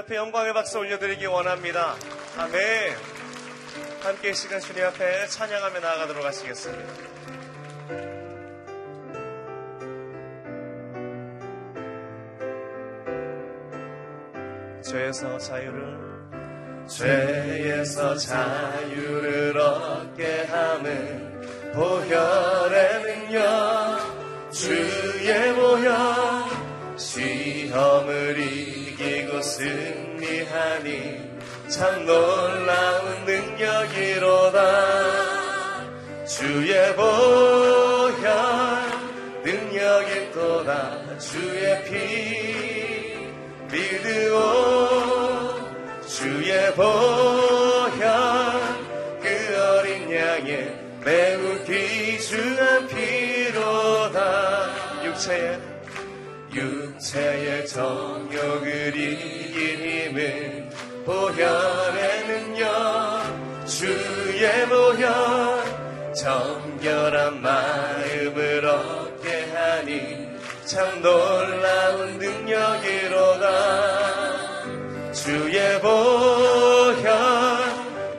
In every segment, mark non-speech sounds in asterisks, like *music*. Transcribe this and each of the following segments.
앞에 영광의 박수 올려드리기 원합니다. 아멘. 함께 이 시간 주님 앞에 찬양하며 나아가도록 하시겠습니다. 죄에서 자유를 죄에서 자유를 얻게 함은 보혈의 능력 주의 보혈 시험을 이 기고 승리하니 참 놀라운 능력이로다. 주의 보혈 능력이 또다. 주의 피 믿으오. 주의 보혈 그 어린 양의 매우 귀중한 피로다. 육체의 육체의 정욕을 이긴 힘은 보혈의 능력 주의 보혈 정결한 마음을 얻게 하니 참 놀라운 능력이로다 주의 보혈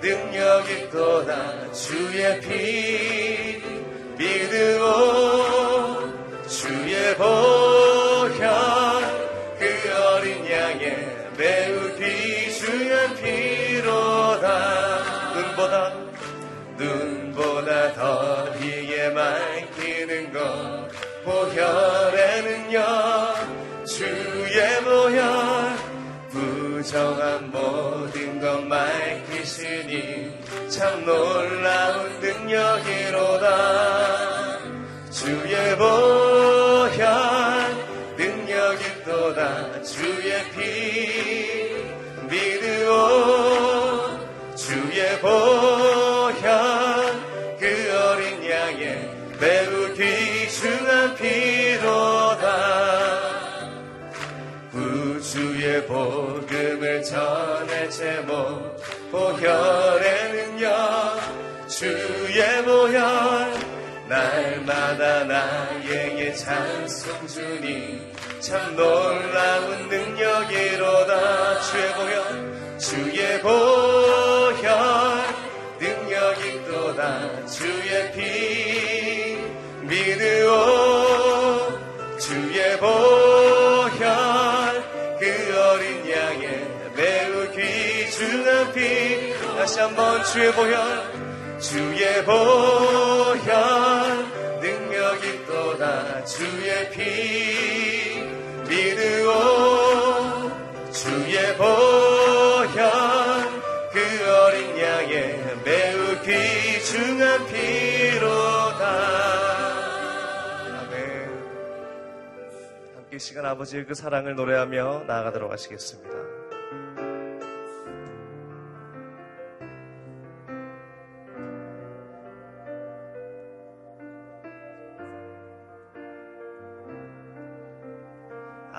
능력이 또다. 주의 피 믿으오 주의 보 매우 귀중한 피로다. 눈보다 눈보다 더 희게 맑히는 것. 능력 주의 보혈 부정한 모든 것 맑히시니 참 놀라운 능력이 전할 제목 보혈의 능력 주의 보혈 날마다 나에게 찬송 주니 참 놀라운 능력이로다. 주의 보혈 주의 보혈 능력이 또다. 주의 피 믿으오. 주의 보혈 다시 한번 주의 보혈 주의 보혈 능력이 또다 주의 피 믿으오. 주의 보혈 그 어린 양의 매우 귀중한 피로다. 아멘. 함께 이 시간 아버지의 그 사랑을 노래하며 나아가도록 하시겠습니다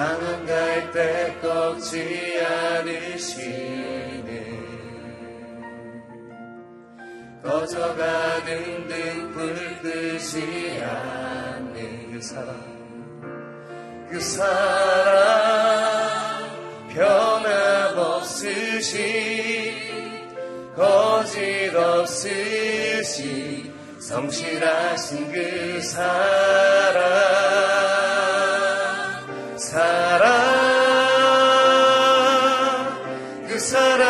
상한 갈때 꺾지 않으시는 꺼져가는 등불 끄지 않는 그 사랑 그 사랑 변함없으신 거짓 없으신 성실하신 그 사랑 사랑 그 사랑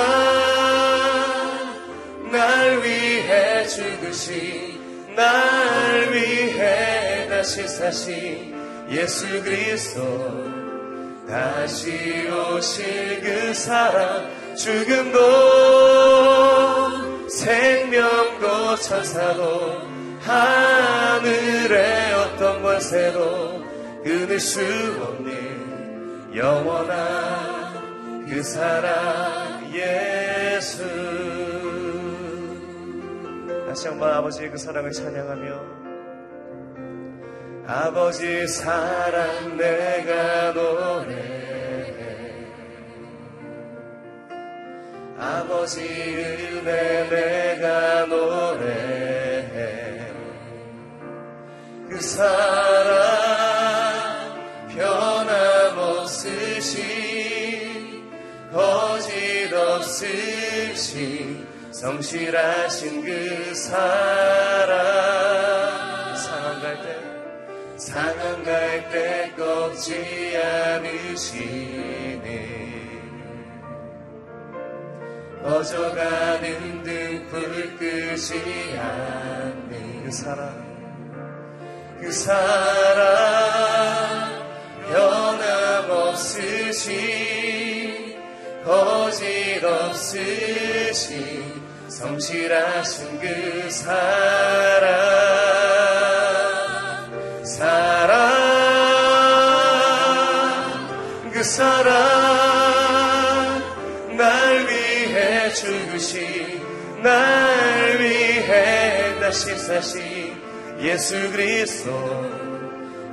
날 위해 죽으신 날 위해 다시 사신 예수 그리스도. 다시 오실 그 사랑 죽음도 생명도 천사도 하늘의 어떤 권세도 끊을 수 없는 영원한 그 사랑 예수. 다시 한번 아버지의 그 사랑을 찬양하며 아버지 사랑 내가 노래해 아버지 은혜 내가 노래해 그 사랑 거짓없으신 성실하신 그 사랑 상한 갈때 상한 갈때 꺾지 않으시네. 꺼져가는 등불 끄지 않는 그 사랑 그 사랑 변함없으신 거짓없으신 성실하신 그 사랑. 사랑. 그 사랑. 날 위해 죽으신 날 위해 다시 사신 예수 그리스도.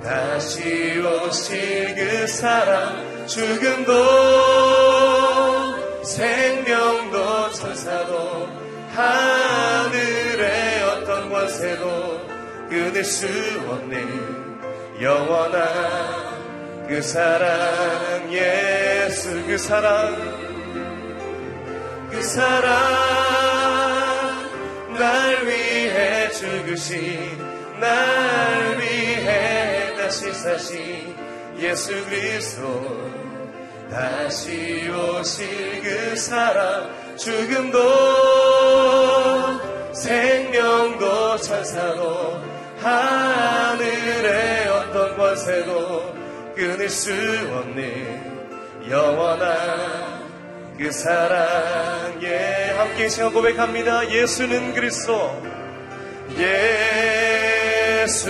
다시 오실 그 사랑 죽음도 생명도 천사도 하늘의 어떤 권세도 끊을 수 없는 영원한 그 사랑 예수 그 사랑 그 사랑. 날 위해 죽으신 날 위해 다시 사신 예수 그리스도 다시 오실 그 사랑 죽음도 생명도 천사도 하늘의 어떤 권세도 끊을 수 없는 영원한 그 사랑에 함께 시간 고백합니다. 예수는 그리스도. 예수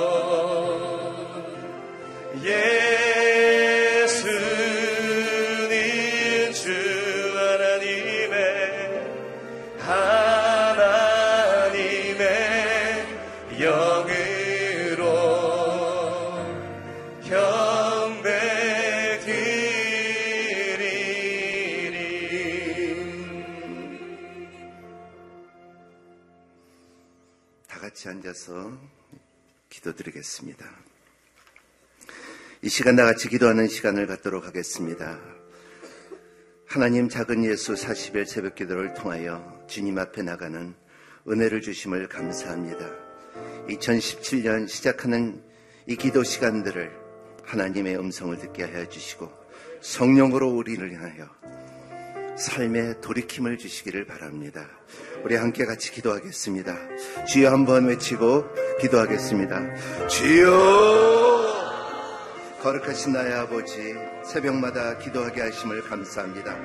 앉아서 기도드리겠습니다. 이 시간 다 같이 기도하는 시간을 갖도록 하겠습니다. 하나님 작은 예수 40일 새벽 기도를 통하여 주님 앞에 나가는 은혜를 주심을 감사합니다. 2017년 시작하는 이 기도 시간들을 하나님의 음성을 듣게 하여 주시고 성령으로 우리를 인하여 삶의 돌이킴을 주시기를 바랍니다. 우리 함께 같이 기도하겠습니다. 주여 한번 외치고 기도하겠습니다. 주여! 거룩하신 나의 아버지, 새벽마다 기도하게 하심을 감사합니다.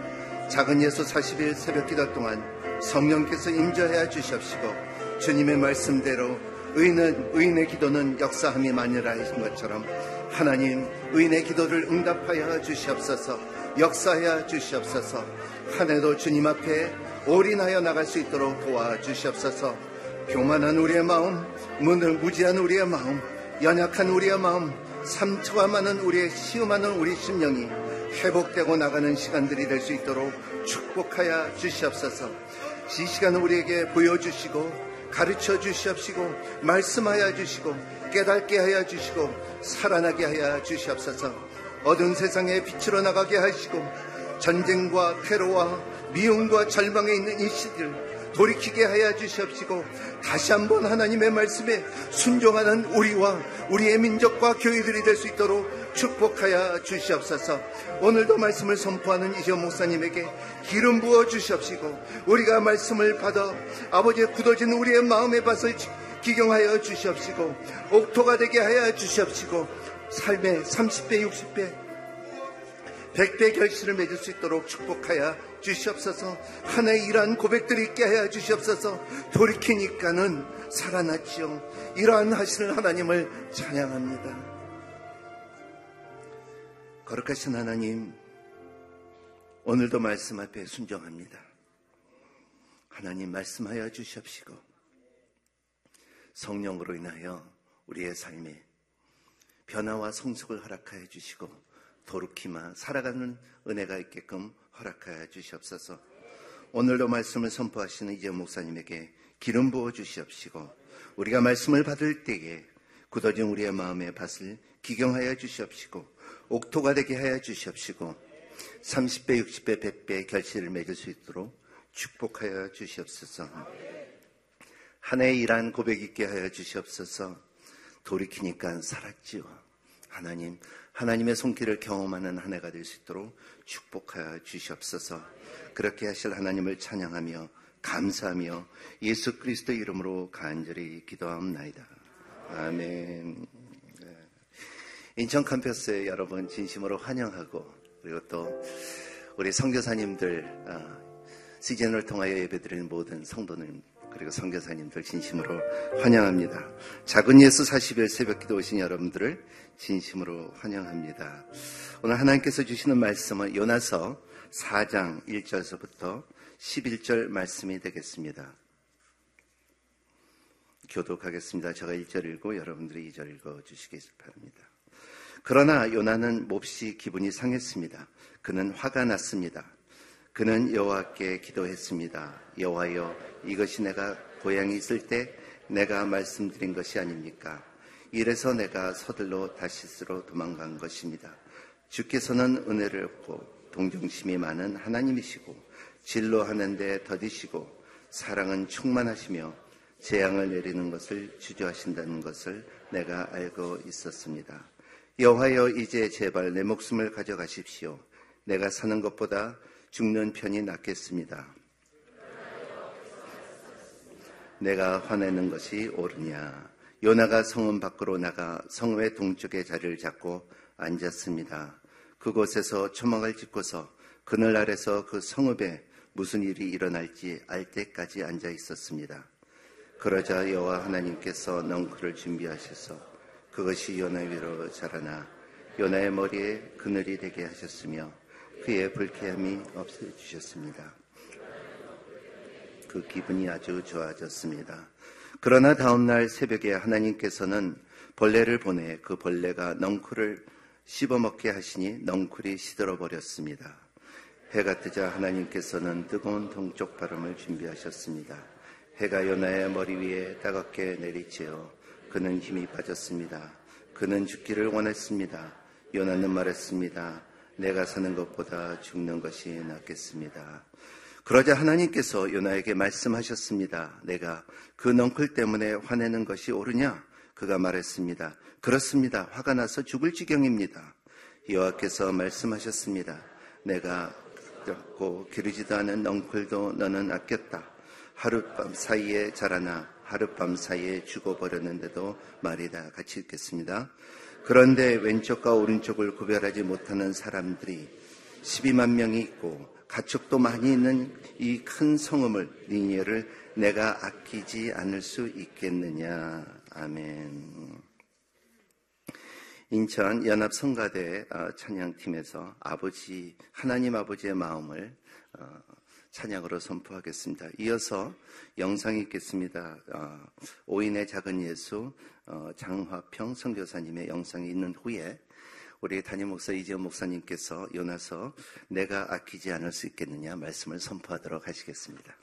작은 예수 40일 새벽 기도 동안 성령께서 임재하여 주시옵시고 주님의 말씀대로 의인은, 의인의 기도는 역사함이 마니라 하신 것처럼 하나님 의인의 기도를 응답하여 주시옵소서 역사하여 주시옵소서 한 해도 주님 앞에 올인하여 나갈 수 있도록 도와주시옵소서. 교만한 우리의 마음 문을 무지한 우리의 마음 연약한 우리의 마음 상처가 많은 우리의 시음하는 우리 심령이 회복되고 나가는 시간들이 될 수 있도록 축복하여 주시옵소서. 이 시간을 우리에게 보여주시고 가르쳐 주시옵시고 말씀하여 주시고 깨닫게 하여 주시고 살아나게 하여 주시옵소서. 어두운 세상에 빛으로 나가게 하시고 전쟁과 테러와 미움과 절망에 있는 이 시들 돌이키게 하여 주시옵시고 다시 한번 하나님의 말씀에 순종하는 우리와 우리의 민족과 교회들이 될 수 있도록 축복하여 주시옵소서. 오늘도 말씀을 선포하는 이재 목사님에게 기름 부어 주시옵시고 우리가 말씀을 받아 아버지의 굳어진 우리의 마음의 밭을 기경하여 주시옵시고 옥토가 되게 하여 주시옵시고 삶의 30배, 60배, 100배 결실을 맺을 수 있도록 축복하여 주시옵소서. 하나의 일한 고백들이 있게 하여 주시옵소서. 돌이키니까는 살아났지요. 이러한 하시는 하나님을 찬양합니다. 거룩하신 하나님 오늘도 말씀 앞에 순종합니다. 하나님 말씀하여 주시옵시고 성령으로 인하여 우리의 삶에 변화와 성숙을 허락하여 주시고 도르키마 살아가는 은혜가 있게끔 허락하여 주시옵소서. 오늘도 말씀을 선포하시는 이재 목사님에게 기름 부어 주시옵시고 우리가 말씀을 받을 때에 굳어진 우리의 마음의 밭을 기경하여 주시옵시고 옥토가 되게 하여 주시옵시고 30배, 60배, 100배 결실을 맺을 수 있도록 축복하여 주시옵소서. 한 해의 일한 고백 있게 하여 주시옵소서. 돌이키니까 살았지요. 하나님, 하나님의 손길을 경험하는 한 해가 될 수 있도록 축복하여 주시옵소서. 그렇게 하실 하나님을 찬양하며 감사하며 예수 그리스도의 이름으로 간절히 기도하옵나이다. 아멘. 네. 인천 캠퍼스 여러분 진심으로 환영하고 그리고 또 우리 선교사님들 어, 시즌을 통하여 예배드리는 모든 성도님 그리고 선교사님들 진심으로 환영합니다. 작은 예수 40일 새벽 기도 오신 여러분들을 진심으로 환영합니다. 오늘 하나님께서 주시는 말씀은 요나서 4장 1절서부터 11절 말씀이 되겠습니다. 교독하겠습니다. 제가 1절 읽고 여러분들이 2절 읽어 주시기 바랍니다. 그러나 요나는 몹시 기분이 상했습니다. 그는 화가 났습니다. 그는 여호와께 기도했습니다. 여호와여 이것이 내가 고향에 있을 때 내가 말씀드린 것이 아닙니까? 이래서 내가 서둘러 다시스로 도망간 것입니다. 주께서는 은혜를 얻고 동정심이 많은 하나님이시고 진로 하는데 더디시고 사랑은 충만하시며 재앙을 내리는 것을 주저하신다는 것을 내가 알고 있었습니다. 여호와여 이제 제발 내 목숨을 가져가십시오. 내가 사는 것보다 죽는 편이 낫겠습니다. 내가 화내는 것이 옳으냐. 요나가 성읍 밖으로 나가 성읍의 동쪽에 자리를 잡고 앉았습니다. 그곳에서 초막을 짓고서 그늘 아래서 그 성읍에 무슨 일이 일어날지 알 때까지 앉아 있었습니다. 그러자 여호와 하나님께서 넝쿨을 준비하셔서 그것이 요나 위로 자라나 요나의 머리에 그늘이 되게 하셨으며 그의 불쾌함이 없애주셨습니다. 그 기분이 아주 좋아졌습니다. 그러나 다음날 새벽에 하나님께서는 벌레를 보내 그 벌레가 넝쿨을 씹어먹게 하시니 넝쿨이 시들어 버렸습니다. 해가 뜨자 하나님께서는 뜨거운 동쪽 바람을 준비하셨습니다. 해가 요나의 머리 위에 따갑게 내리치어 그는 힘이 빠졌습니다. 그는 죽기를 원했습니다. 요나는 말했습니다. 내가 사는 것보다 죽는 것이 낫겠습니다. 그러자 하나님께서 요나에게 말씀하셨습니다. 내가 그 넝클 때문에 화내는 것이 옳으냐? 그가 말했습니다. 그렇습니다. 화가 나서 죽을 지경입니다. 여호와께서 말씀하셨습니다. 내가 고 기르지도 않은 넝클도 너는 아꼈다. 하룻밤 사이에 자라나 하룻밤 사이에 죽어버렸는데도 말이다. 같이 읽겠습니다. 그런데 왼쪽과 오른쪽을 구별하지 못하는 사람들이 12만 명이 있고 가축도 많이 있는 이 큰 성읍을 니니에를 내가 아끼지 않을 수 있겠느냐. 아멘. 인천 연합 성가대 어, 찬양팀에서 아버지 하나님 아버지의 마음을 어, 찬양으로 선포하겠습니다. 이어서 영상이 있겠습니다. 어, 오인의 작은 예수 어, 장화평 선교사님의 영상이 있는 후에 우리 담임 목사 이지원 목사님께서 요나서 내가 아끼지 않을 수 있겠느냐 말씀을 선포하도록 하시겠습니다.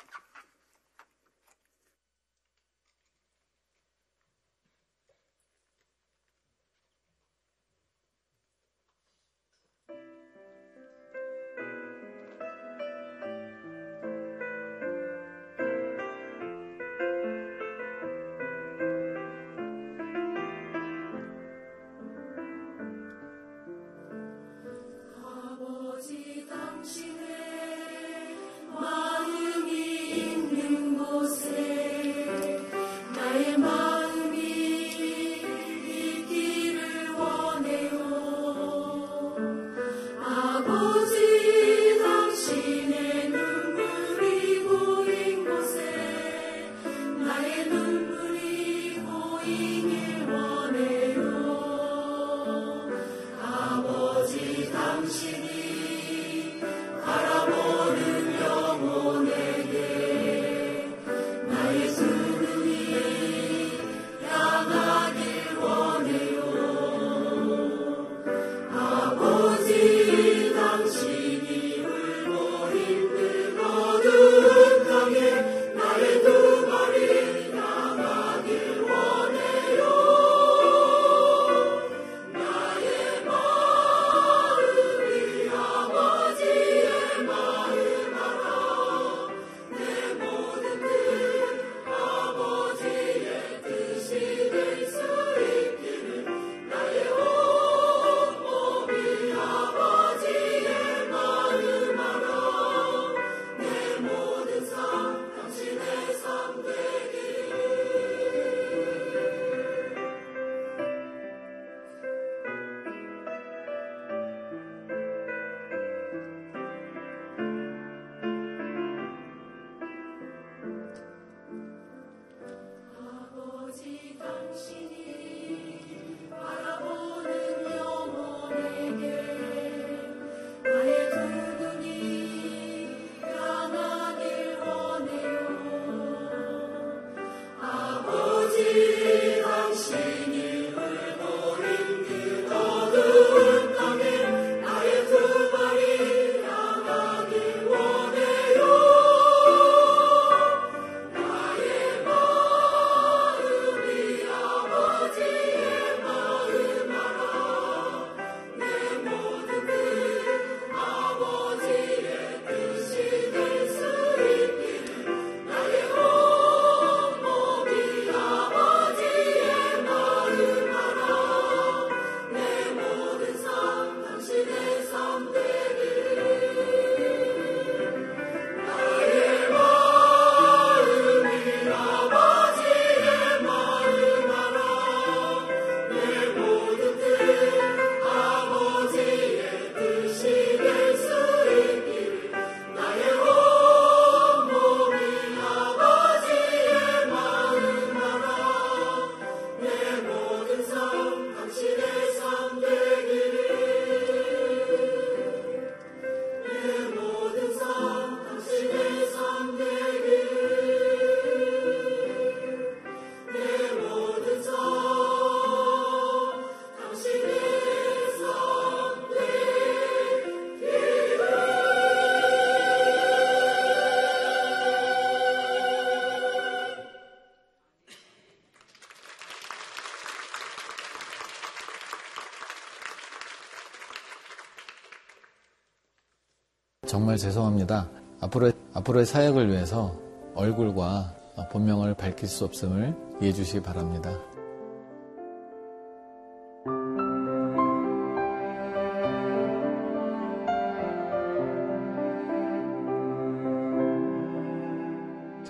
정말 죄송합니다. 앞으로, 앞으로의 사역을 위해서 얼굴과 본명을 밝힐 수 없음을 이해해 주시기 바랍니다.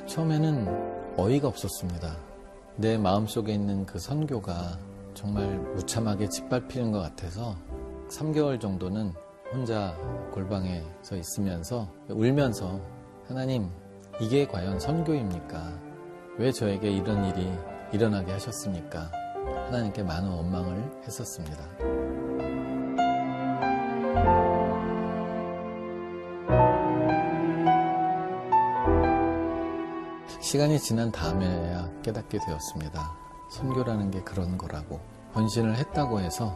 처음에는 어이가 없었습니다. 내 마음속에 있는 그 선교가 정말 무참하게 짓밟히는 것 같아서 3개월 정도는 혼자 골방에 서 있으면서 울면서 하나님 이게 과연 선교입니까? 왜 저에게 이런 일이 일어나게 하셨습니까? 하나님께 많은 원망을 했었습니다. 시간이 지난 다음에야 깨닫게 되었습니다. 선교라는 게 그런 거라고. 헌신을 했다고 해서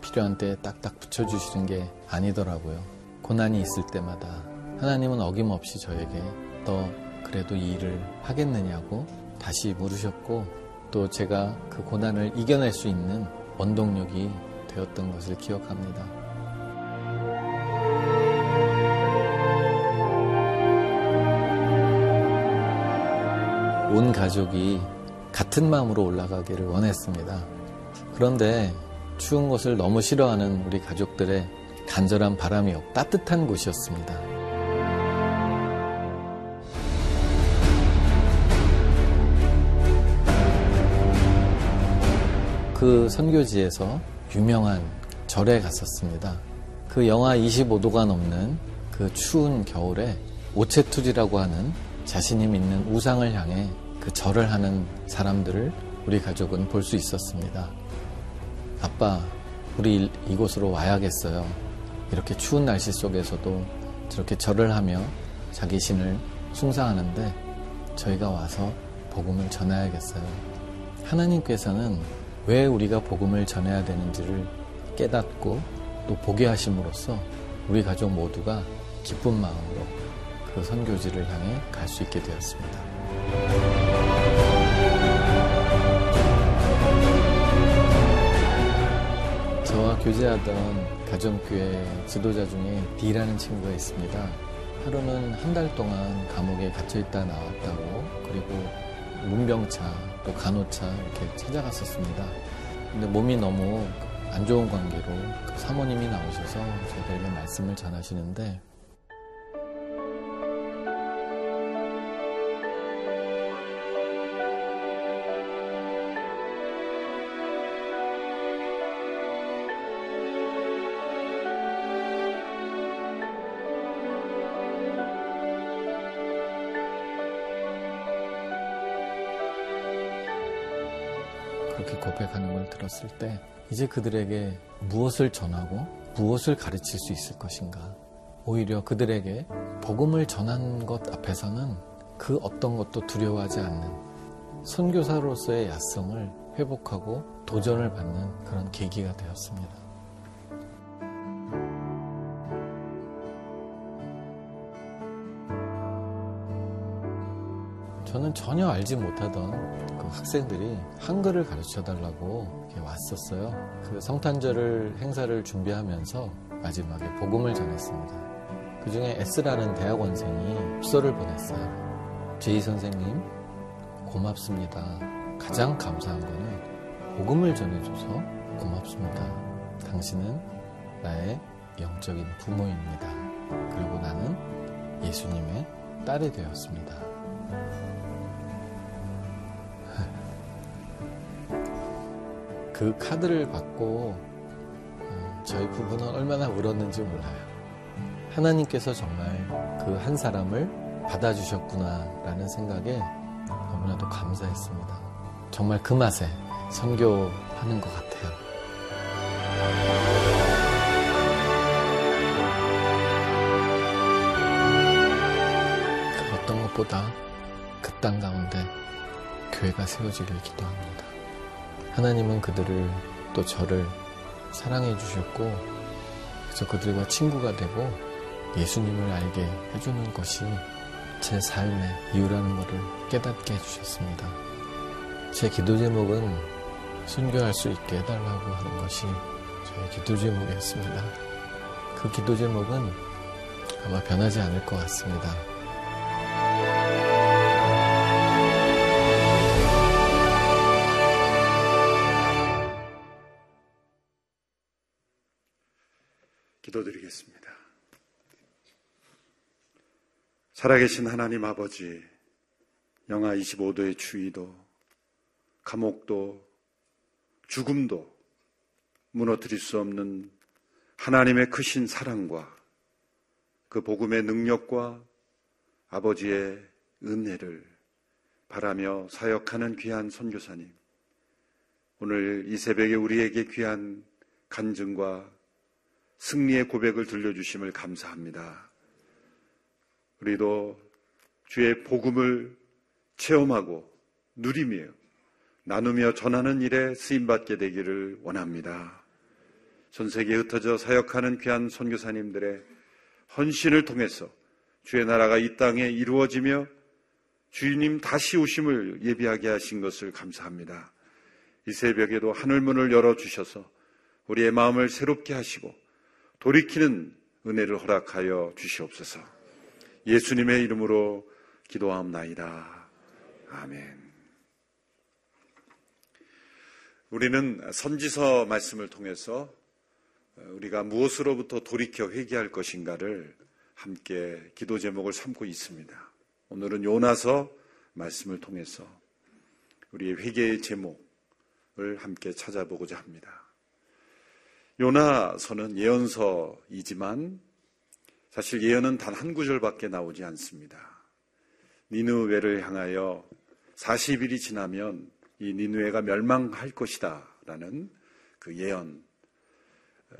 필요한 때에 딱딱 붙여주시는 게 아니더라고요. 고난이 있을 때마다 하나님은 어김없이 저에게 더 그래도 이 일을 하겠느냐고 다시 물으셨고 또 제가 그 고난을 이겨낼 수 있는 원동력이 되었던 것을 기억합니다. 온 가족이 같은 마음으로 올라가기를 원했습니다. 그런데 추운 곳을 너무 싫어하는 우리 가족들의 간절한 바람이요. 따뜻한 곳이었습니다. 그 선교지에서 유명한 절에 갔었습니다. 그 영하 25도가 넘는 그 추운 겨울에 오체투지라고 하는 자신이 믿는 우상을 향해 그 절을 하는 사람들을 우리 가족은 볼 수 있었습니다. 아빠, 우리 이곳으로 와야겠어요. 이렇게 추운 날씨 속에서도 저렇게 절을 하며 자기 신을 숭상하는데 저희가 와서 복음을 전해야겠어요. 하나님께서는 왜 우리가 복음을 전해야 되는지를 깨닫고 또 보게 하심으로써 우리 가족 모두가 기쁜 마음으로 그 선교지를 향해 갈 수 있게 되었습니다. 교제하던 가정교회 지도자 중에 D라는 친구가 있습니다. 하루는 한 달 동안 감옥에 갇혀 있다 나왔다고 그리고 문병차 또 간호차 이렇게 찾아갔었습니다. 근데 몸이 너무 안 좋은 관계로 그 사모님이 나오셔서 저희들에게 말씀을 전하시는데 그렇게 고백하는 걸 들었을 때 이제 그들에게 무엇을 전하고 무엇을 가르칠 수 있을 것인가. 오히려 그들에게 복음을 전한 것 앞에서는 그 어떤 것도 두려워하지 않는 선교사로서의 야성을 회복하고 도전을 받는 그런 계기가 되었습니다. 저는 전혀 알지 못하던 그 학생들이 한글을 가르쳐 달라고 왔었어요. 그 성탄절을 행사를 준비하면서 마지막에 복음을 전했습니다. 그 중에 S라는 대학원생이 입소를 보냈어요. 제이 선생님, 고맙습니다. 가장 감사한 거는 복음을 전해줘서 고맙습니다. 당신은 나의 영적인 부모입니다. 그리고 나는 예수님의 딸이 되었습니다. 그 카드를 받고 어, 저희 부부는 얼마나 울었는지 몰라요. 하나님께서 정말 그 한 사람을 받아주셨구나라는 생각에 너무나도 감사했습니다. 정말 그 맛에 선교하는 것 같아요. 그 어떤 것보다 그 땅 가운데 교회가 세워지길 기도합니다. 하나님은 그들을 또 저를 사랑해 주셨고 그래서 그들과 친구가 되고 예수님을 알게 해주는 것이 제 삶의 이유라는 것을 깨닫게 해주셨습니다. 제 기도 제목은 순교할 수 있게 해달라고 하는 것이 저의 기도 제목이었습니다. 그 기도 제목은 아마 변하지 않을 것 같습니다. 살아계신 하나님 아버지, 영하 25도의 추위도, 감옥도, 죽음도 무너뜨릴 수 없는 하나님의 크신 사랑과 그 복음의 능력과 아버지의 은혜를 바라며 사역하는 귀한 선교사님. 오늘 이 새벽에 우리에게 귀한 간증과 승리의 고백을 들려주심을 감사합니다. 우리도 주의 복음을 체험하고 누리며 나누며 전하는 일에 쓰임받게 되기를 원합니다. 전 세계에 흩어져 사역하는 귀한 선교사님들의 헌신을 통해서 주의 나라가 이 땅에 이루어지며 주님 다시 오심을 예비하게 하신 것을 감사합니다. 이 새벽에도 하늘문을 열어주셔서 우리의 마음을 새롭게 하시고 돌이키는 은혜를 허락하여 주시옵소서. 예수님의 이름으로 기도하옵나이다. 아멘. 우리는 선지서 말씀을 통해서 우리가 무엇으로부터 돌이켜 회개할 것인가를 함께 기도 제목을 삼고 있습니다. 오늘은 요나서 말씀을 통해서 우리의 회개의 제목을 함께 찾아보고자 합니다. 요나서는 예언서이지만 사실 예언은 단 한 구절밖에 나오지 않습니다. 니누웨를 향하여 40일이 지나면 이 니누웨가 멸망할 것이다 라는 그 예언. 어,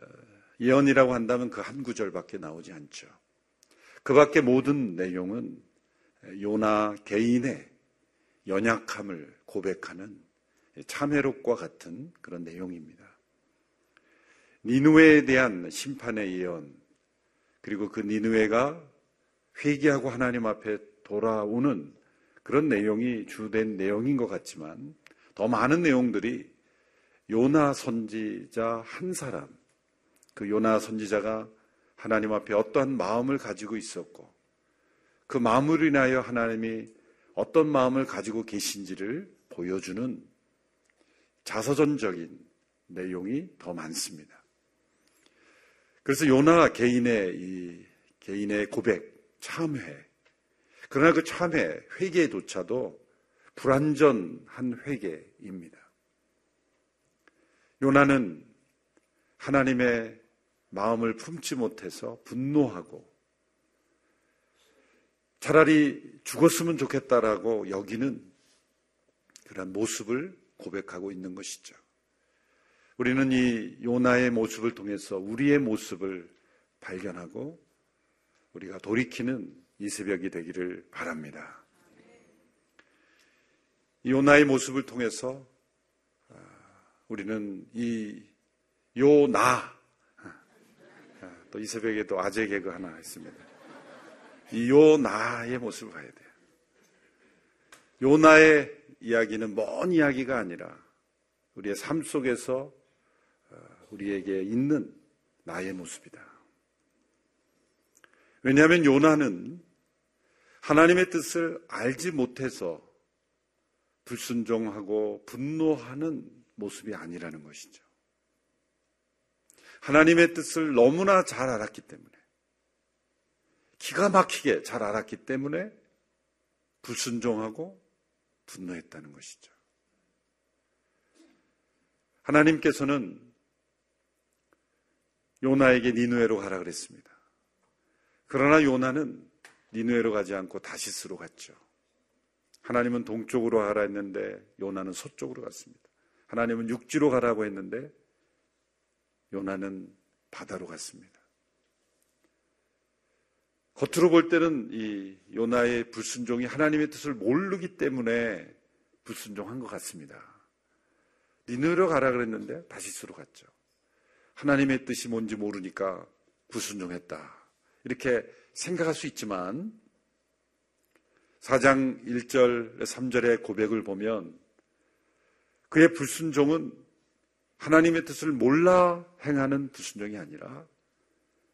예언이라고 한다면 그 한 구절밖에 나오지 않죠. 그 밖에 모든 내용은 요나 개인의 연약함을 고백하는 참회록과 같은 그런 내용입니다. 니누웨에 대한 심판의 예언, 그리고 그 니누웨가 회개하고 하나님 앞에 돌아오는 그런 내용이 주된 내용인 것 같지만 더 많은 내용들이 요나 선지자 한 사람, 그 요나 선지자가 하나님 앞에 어떠한 마음을 가지고 있었고 그 마음으로 인하여 하나님이 어떤 마음을 가지고 계신지를 보여주는 자서전적인 내용이 더 많습니다. 그래서 요나 개인의 이 개인의 고백, 참회. 그러나 그 참회, 회개조차도 불완전한 회개입니다. 요나는 하나님의 마음을 품지 못해서 분노하고 차라리 죽었으면 좋겠다라고 여기는 그런 모습을 고백하고 있는 것이죠. 우리는 이 요나의 모습을 통해서 우리의 모습을 발견하고 우리가 돌이키는 이 새벽이 되기를 바랍니다. 요나의 모습을 통해서 아, 우리는 이 요나 아, 또이 새벽에도 아재 개그 하나 있습니다. 이 요나의 모습을 봐야 돼요. 요나의 이야기는 먼 이야기가 아니라 우리의 삶 속에서 우리에게 있는 나의 모습이다. 왜냐하면 요나는 하나님의 뜻을 알지 못해서 불순종하고 분노하는 모습이 아니라는 것이죠. 하나님의 뜻을 너무나 잘 알았기 때문에, 기가 막히게 잘 알았기 때문에 불순종하고 분노했다는 것이죠. 하나님께서는 요나에게 니누에로 가라 그랬습니다. 그러나 요나는 니누에로 가지 않고 다시스로 갔죠. 하나님은 동쪽으로 가라 했는데 요나는 서쪽으로 갔습니다. 하나님은 육지로 가라고 했는데 요나는 바다로 갔습니다. 겉으로 볼 때는 이 요나의 불순종이 하나님의 뜻을 모르기 때문에 불순종한 것 같습니다. 니누에로 가라 그랬는데 다시스로 갔죠. 하나님의 뜻이 뭔지 모르니까 불순종했다. 이렇게 생각할 수 있지만 4장 1절, 3절의 고백을 보면 그의 불순종은 하나님의 뜻을 몰라 행하는 불순종이 아니라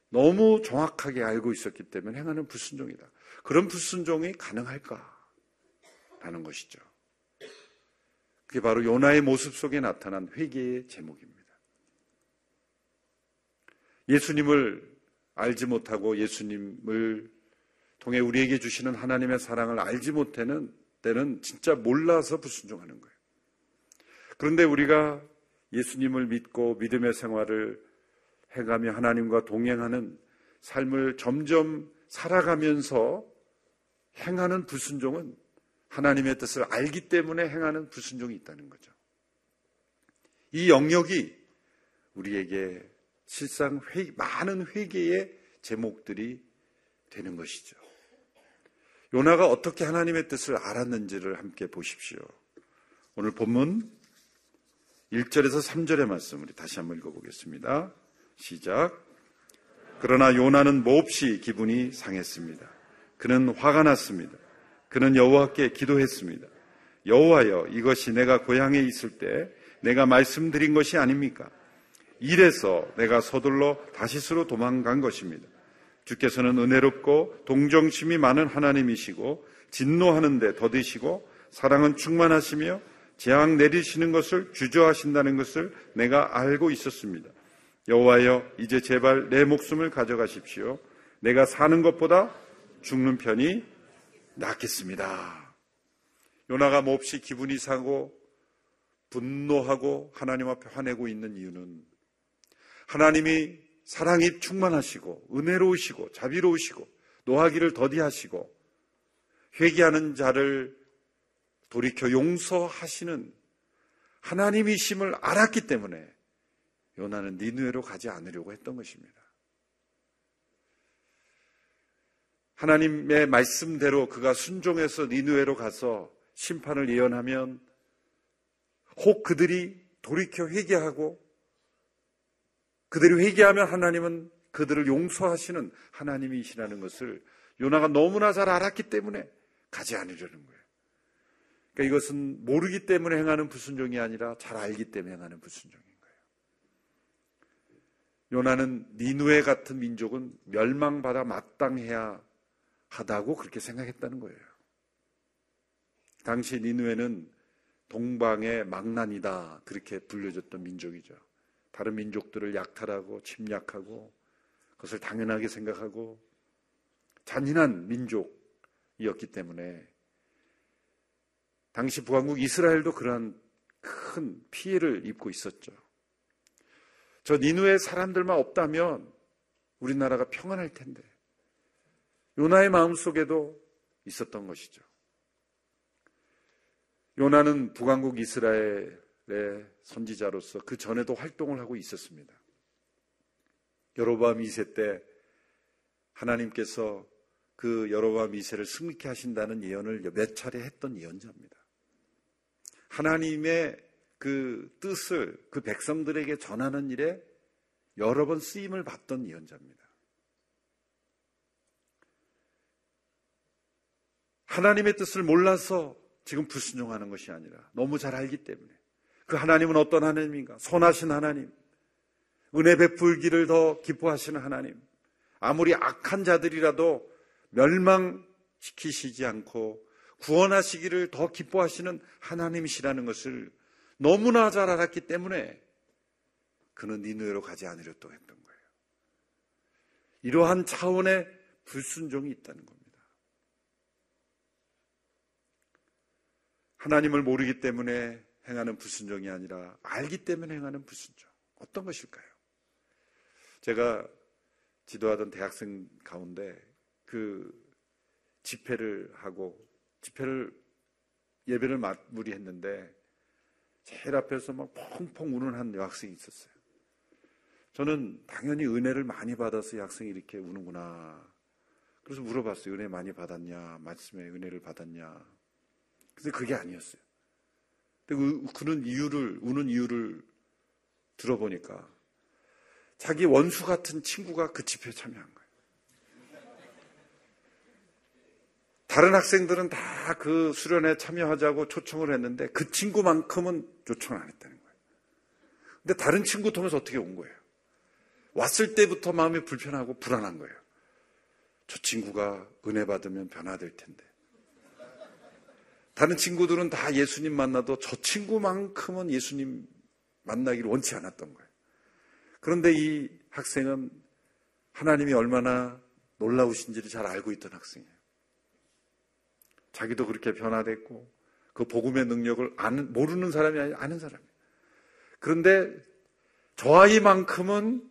너무 정확하게 알고 있었기 때문에 행하는 불순종이다. 그런 불순종이 가능할까? 라는 것이죠. 그게 바로 요나의 모습 속에 나타난 회개의 제목입니다. 예수님을 알지 못하고 예수님을 통해 우리에게 주시는 하나님의 사랑을 알지 못하는 때는 진짜 몰라서 불순종하는 거예요. 그런데 우리가 예수님을 믿고 믿음의 생활을 해가며 하나님과 동행하는 삶을 점점 살아가면서 행하는 불순종은 하나님의 뜻을 알기 때문에 행하는 불순종이 있다는 거죠. 이 영역이 우리에게 실상 회, 많은 회개의 제목들이 되는 것이죠. 요나가 어떻게 하나님의 뜻을 알았는지를 함께 보십시오. 오늘 본문 1절에서 3절의 말씀 우리 다시 한번 읽어보겠습니다. 시작. 그러나 요나는 몹시 기분이 상했습니다. 그는 화가 났습니다. 그는 여호와께 기도했습니다. 여호와여 이것이 내가 고향에 있을 때 내가 말씀드린 것이 아닙니까? 이래서 내가 서둘러 다시스로 도망간 것입니다. 주께서는 은혜롭고 동정심이 많은 하나님이시고 진노하는데 더디시고 사랑은 충만하시며 재앙 내리시는 것을 주저하신다는 것을 내가 알고 있었습니다. 여호와여 이제 제발 내 목숨을 가져가십시오. 내가 사는 것보다 죽는 편이 낫겠습니다. 요나가 몹시 기분이 상고 분노하고 하나님 앞에 화내고 있는 이유는 하나님이 사랑이 충만하시고 은혜로우시고 자비로우시고 노하기를 더디하시고 회개하는 자를 돌이켜 용서하시는 하나님이심을 알았기 때문에 요나는 니누에로 가지 않으려고 했던 것입니다. 하나님의 말씀대로 그가 순종해서 니누에로 가서 심판을 예언하면 혹 그들이 돌이켜 회개하고 그들이 회개하면 하나님은 그들을 용서하시는 하나님이시라는 것을 요나가 너무나 잘 알았기 때문에 가지 않으려는 거예요. 그러니까 이것은 모르기 때문에 행하는 불순종이 아니라 잘 알기 때문에 행하는 불순종인 거예요. 요나는 니누에 같은 민족은 멸망받아 마땅해야 하다고 그렇게 생각했다는 거예요. 당시 니누에는 동방의 망난이다 그렇게 불려졌던 민족이죠. 다른 민족들을 약탈하고 침략하고 그것을 당연하게 생각하고 잔인한 민족이었기 때문에 당시 부왕국 이스라엘도 그러한 큰 피해를 입고 있었죠. 저 니누의 사람들만 없다면 우리나라가 평안할 텐데 요나의 마음 속에도 있었던 것이죠. 요나는 북왕국 이스라엘의 선지자로서 그 전에도 활동을 하고 있었습니다. 여로보암 2세 때 하나님께서 그 여로보암 2세를 승리케 하신다는 예언을 몇 차례 했던 예언자입니다. 하나님의 그 뜻을 그 백성들에게 전하는 일에 여러 번 쓰임을 받던 예언자입니다. 하나님의 뜻을 몰라서 지금 불순종하는 것이 아니라 너무 잘 알기 때문에 그 하나님은 어떤 하나님인가? 선하신 하나님, 은혜 베풀기를 더 기뻐하시는 하나님, 아무리 악한 자들이라도 멸망시키시지 않고 구원하시기를 더 기뻐하시는 하나님이시라는 것을 너무나 잘 알았기 때문에 그는 니누에로 가지 않으려 또 했던 거예요. 이러한 차원의 불순종이 있다는 겁니다. 하나님을 모르기 때문에 행하는 불순종이 아니라 알기 때문에 행하는 불순종. 어떤 것일까요? 제가 지도하던 대학생 가운데 그 집회를 하고 집회를 예배를 마무리했는데 제일 앞에서 막 펑펑 우는 한 여학생이 있었어요. 저는 당연히 은혜를 많이 받아서 여학생이 이렇게 우는구나. 그래서 물어봤어요. 은혜 많이 받았냐? 말씀에 은혜를 받았냐? 근데 그게 아니었어요. 그는 이유를, 우는 이유를 들어보니까 자기 원수 같은 친구가 그 집회에 참여한 거예요. 다른 학생들은 다 그 수련회 참여하자고 초청을 했는데 그 친구만큼은 초청을 안 했다는 거예요. 근데 다른 친구 통해서 어떻게 온 거예요? 왔을 때부터 마음이 불편하고 불안한 거예요. 저 친구가 은혜 받으면 변화될 텐데. 다른 친구들은 다 예수님 만나도 저 친구만큼은 예수님 만나기를 원치 않았던 거예요. 그런데 이 학생은 하나님이 얼마나 놀라우신지를 잘 알고 있던 학생이에요. 자기도 그렇게 변화됐고 그 복음의 능력을 아는, 모르는 사람이 아니라 아는 사람이에요. 그런데 저 아이만큼은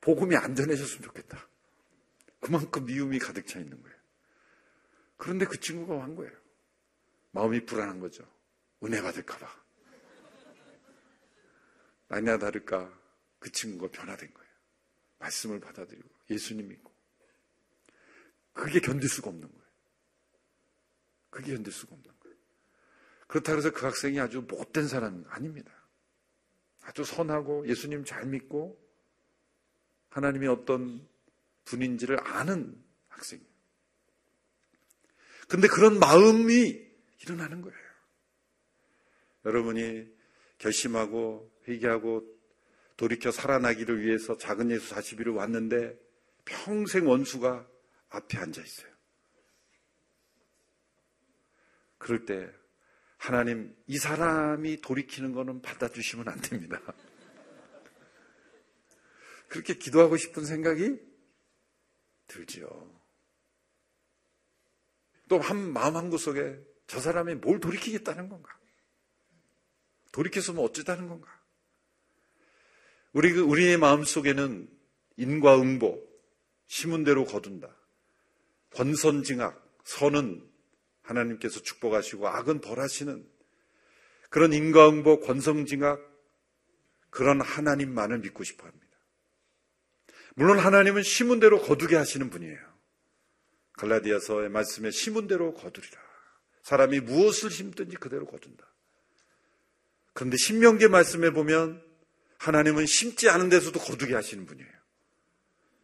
복음이 안 전해졌으면 좋겠다. 그만큼 미움이 가득 차 있는 거예요. 그런데 그 친구가 완 거예요. 마음이 불안한 거죠. 은혜 받을까봐. 아니나 다를까 그 친구가 변화된 거예요. 말씀을 받아들이고 예수님 믿고. 그게 견딜 수가 없는 거예요. 그게 견딜 수가 없는 거예요. 그렇다고 해서 그 학생이 아주 못된 사람은 아닙니다. 아주 선하고 예수님 잘 믿고 하나님이 어떤 분인지를 아는 학생이에요. 근데 그런 마음이 일어나는 거예요. 여러분이 결심하고 회개하고 돌이켜 살아나기를 위해서 작은 예수 40일을 왔는데 평생 원수가 앞에 앉아 있어요. 그럴 때 하나님 이 사람이 돌이키는 거는 받아주시면 안 됩니다. *laughs* 그렇게 기도하고 싶은 생각이 들지요. 또 한 마음 한 구석에 저 사람이 뭘 돌이키겠다는 건가? 돌이켰으면 어쩌다는 건가? 우리, 그, 우리의 마음 속에는 인과응보, 심은대로 거둔다. 권선징악, 선은 하나님께서 축복하시고 악은 벌하시는 그런 인과응보, 권성징악, 그런 하나님만을 믿고 싶어 합니다. 물론 하나님은 심은 대로 거두게 하시는 분이에요. 갈라디아서의 말씀에 심은 대로 거두리라. 사람이 무엇을 심든지 그대로 거둔다. 그런데 신명기 말씀에 보면 하나님은 심지 않은 데서도 거두게 하시는 분이에요.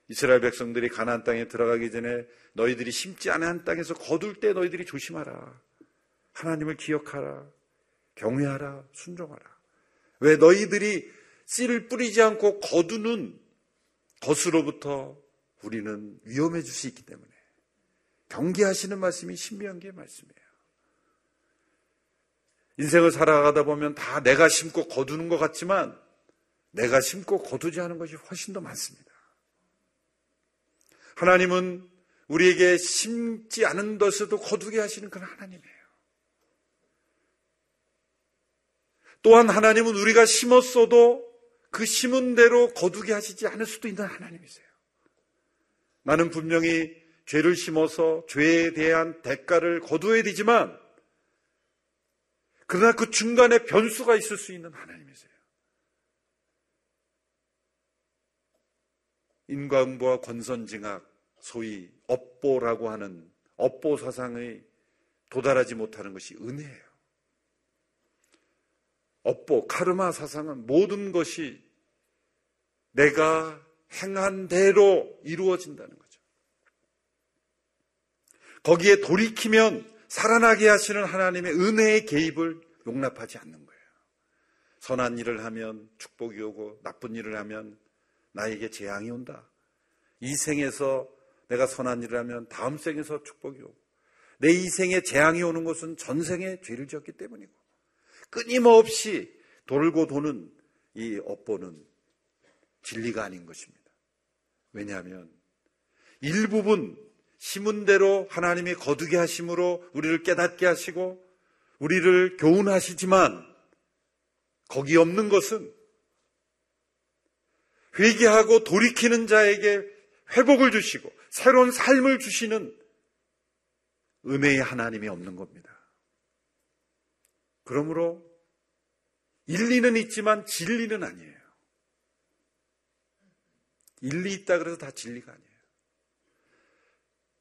이스라엘 백성들이 가나안 땅에 들어가기 전에 너희들이 심지 않은 땅에서 거둘 때 너희들이 조심하라. 하나님을 기억하라. 경외하라. 순종하라. 왜 너희들이 씨를 뿌리지 않고 거두는 것으로부터 우리는 위험해질 수 있기 때문에 경계하시는 말씀이 신명기의 말씀이에요. 인생을 살아가다 보면 다 내가 심고 거두는 것 같지만 내가 심고 거두지 않은 것이 훨씬 더 많습니다. 하나님은 우리에게 심지 않은 것에도 거두게 하시는 그런 하나님이에요. 또한 하나님은 우리가 심었어도 그 심은 대로 거두게 하시지 않을 수도 있는 하나님이세요. 나는 분명히 죄를 심어서 죄에 대한 대가를 거두어야 되지만 그러나 그 중간에 변수가 있을 수 있는 하나님이세요. 인과응보와 권선징악, 소위 업보라고 하는 업보 사상의 도달하지 못하는 것이 은혜예요. 업보, 카르마 사상은 모든 것이 내가 행한 대로 이루어진다는 거죠. 거기에 돌이키면 살아나게 하시는 하나님의 은혜의 개입을 용납하지 않는 거예요. 선한 일을 하면 축복이 오고 나쁜 일을 하면 나에게 재앙이 온다. 이 생에서 내가 선한 일을 하면 다음 생에서 축복이 오고 내 이 생에 재앙이 오는 것은 전생에 죄를 지었기 때문이고 끊임없이 돌고 도는 이 업보는 진리가 아닌 것입니다. 왜냐하면 일부분 심은 대로 하나님이 거두게 하심으로 우리를 깨닫게 하시고 우리를 교훈하시지만 거기 없는 것은 회개하고 돌이키는 자에게 회복을 주시고 새로운 삶을 주시는 은혜의 하나님이 없는 겁니다. 그러므로 일리는 있지만 진리는 아니에요. 일리 있다 그래서 다 진리가 아니에요.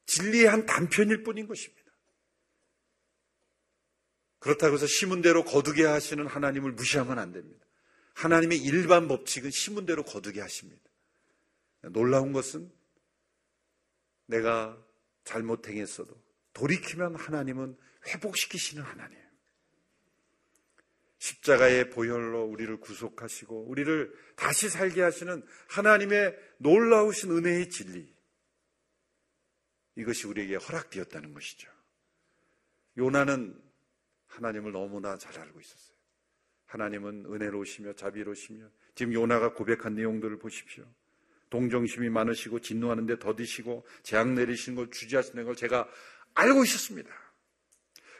진리의 한 단편일 뿐인 것입니다. 그렇다고 해서 심은 대로 거두게 하시는 하나님을 무시하면 안 됩니다. 하나님의 일반 법칙은 심은 대로 거두게 하십니다. 놀라운 것은 내가 잘못 행했어도 돌이키면 하나님은 회복시키시는 하나님. 십자가의 보혈로 우리를 구속하시고 우리를 다시 살게 하시는 하나님의 놀라우신 은혜의 진리. 이것이 우리에게 허락되었다는 것이죠. 요나는 하나님을 너무나 잘 알고 있었어요. 하나님은 은혜로우시며 자비로우시며 지금 요나가 고백한 내용들을 보십시오. 동정심이 많으시고 진노하는데 더디시고 재앙 내리시는 걸 주지하시는 걸 제가 알고 있었습니다.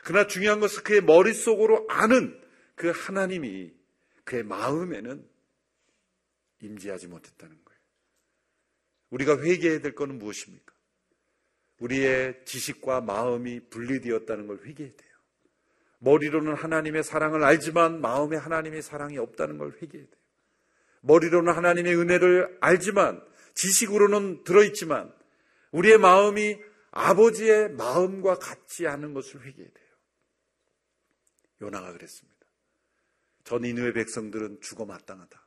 그러나 중요한 것은 그의 머릿속으로 아는 그 하나님이 그의 마음에는 임재하지 못했다는 거예요. 우리가 회개해야 될 것은 무엇입니까? 우리의 지식과 마음이 분리되었다는 걸 회개해야 돼요. 머리로는 하나님의 사랑을 알지만 마음에 하나님의 사랑이 없다는 걸 회개해야 돼요. 머리로는 하나님의 은혜를 알지만 지식으로는 들어있지만 우리의 마음이 아버지의 마음과 같지 않은 것을 회개해야 돼요. 요나가 그랬습니다. 전 이누의 백성들은 죽어 마땅하다.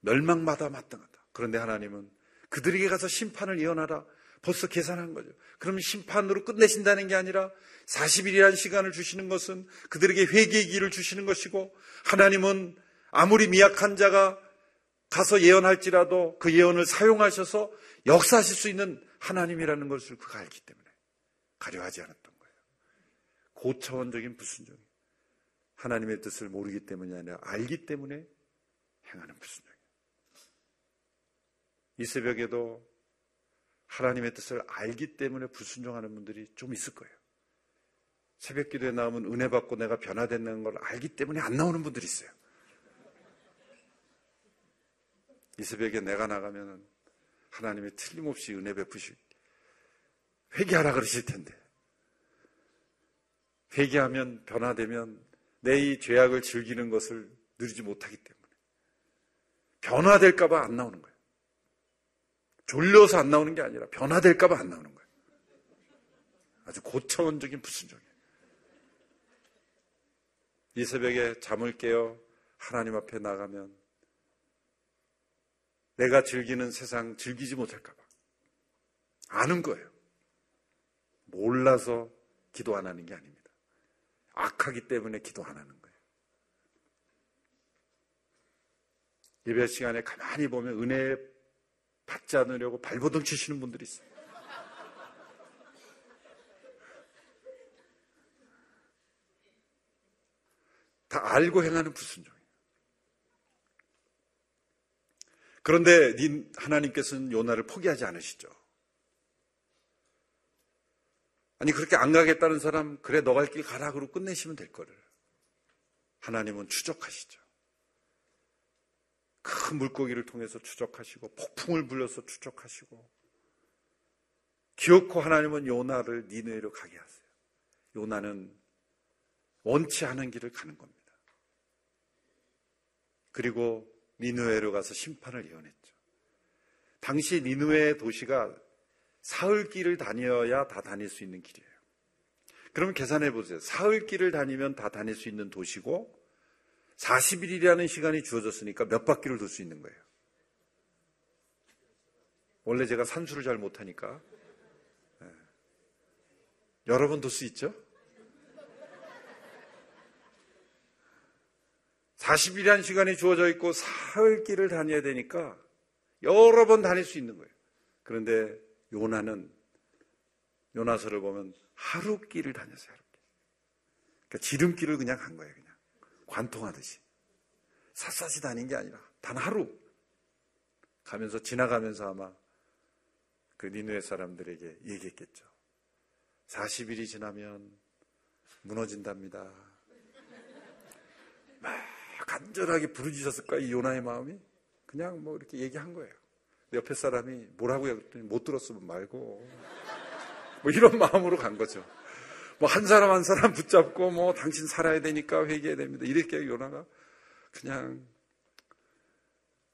멸망마다 마땅하다. 그런데 하나님은 그들에게 가서 심판을 예언하라. 벌써 계산한 거죠. 그러면 심판으로 끝내신다는 게 아니라 40일이라는 시간을 주시는 것은 그들에게 회개의 길을 주시는 것이고 하나님은 아무리 미약한 자가 가서 예언할지라도 그 예언을 사용하셔서 역사하실 수 있는 하나님이라는 것을 그가 알기 때문에 가려하지 않았던 거예요. 고차원적인 불순종이 하나님의 뜻을 모르기 때문이 아니라 알기 때문에 행하는 불순종이에요. 이 새벽에도 하나님의 뜻을 알기 때문에 불순종하는 분들이 좀 있을 거예요. 새벽 기도에 나오면 은혜 받고 내가 변화됐다는 걸 알기 때문에 안 나오는 분들이 있어요. 이 새벽에 내가 나가면 하나님이 틀림없이 은혜 베푸시 회개하라 그러실 텐데 회개하면 변화되면 내 이 죄악을 즐기는 것을 누리지 못하기 때문에 변화될까봐 안 나오는 거예요. 졸려서 안 나오는 게 아니라 변화될까봐 안 나오는 거예요. 아주 고차원적인 불순종이에요. 이 새벽에 잠을 깨어 하나님 앞에 나가면 내가 즐기는 세상 즐기지 못할까봐 아는 거예요. 몰라서 기도 안 하는 게 아닙니다. 악하기 때문에 기도 안 하는 거예요. 예배 시간에 가만히 보면 은혜 받지 않으려고 발버둥 치시는 분들이 있어요. 다 알고 행하는 불순종이에요. 그런데 하나님께서는 요나를 포기하지 않으시죠. 아니 그렇게 안 가겠다는 사람 그래 너 갈 길 가라 그러고 끝내시면 될 거를 하나님은 추적하시죠. 큰 물고기를 통해서 추적하시고 폭풍을 불려서 추적하시고 기어코 하나님은 요나를 니느웨로 가게 하세요. 요나는 원치 않은 길을 가는 겁니다. 그리고 니느웨로 가서 심판을 예언했죠. 당시 니느웨 도시가 사흘 길을 다녀야 다 다닐 수 있는 길이에요. 그럼 계산해 보세요. 사흘 길을 다니면 다 다닐 수 있는 도시고 40일이라는 시간이 주어졌으니까 몇 바퀴를 돌 수 있는 거예요. 원래 제가 산수를 잘 못하니까 네. 여러 번 돌 수 있죠? 40일이라는 시간이 주어져 있고 사흘 길을 다녀야 되니까 여러 번 다닐 수 있는 거예요. 그런데 요나는 요나서를 보면 하루 길을 다녔어요. 하루 길. 그러니까 지름길을 그냥 간 거예요. 그냥 관통하듯이 샅샅이 다닌 게 아니라 단 하루 가면서 지나가면서 아마 그 니누의 사람들에게 얘기했겠죠. 40일이 지나면 무너진답니다. 막 간절하게 부르짖었을까 이 요나의 마음이 그냥 뭐 이렇게 얘기한 거예요. 옆에 사람이 뭐라고 했더니 못 들었으면 말고 뭐 이런 *laughs* 마음으로 간 거죠. 뭐 한 사람 한 사람 *laughs* 붙잡고 뭐 당신 살아야 되니까 회개해야 됩니다. 이렇게 요나가 그냥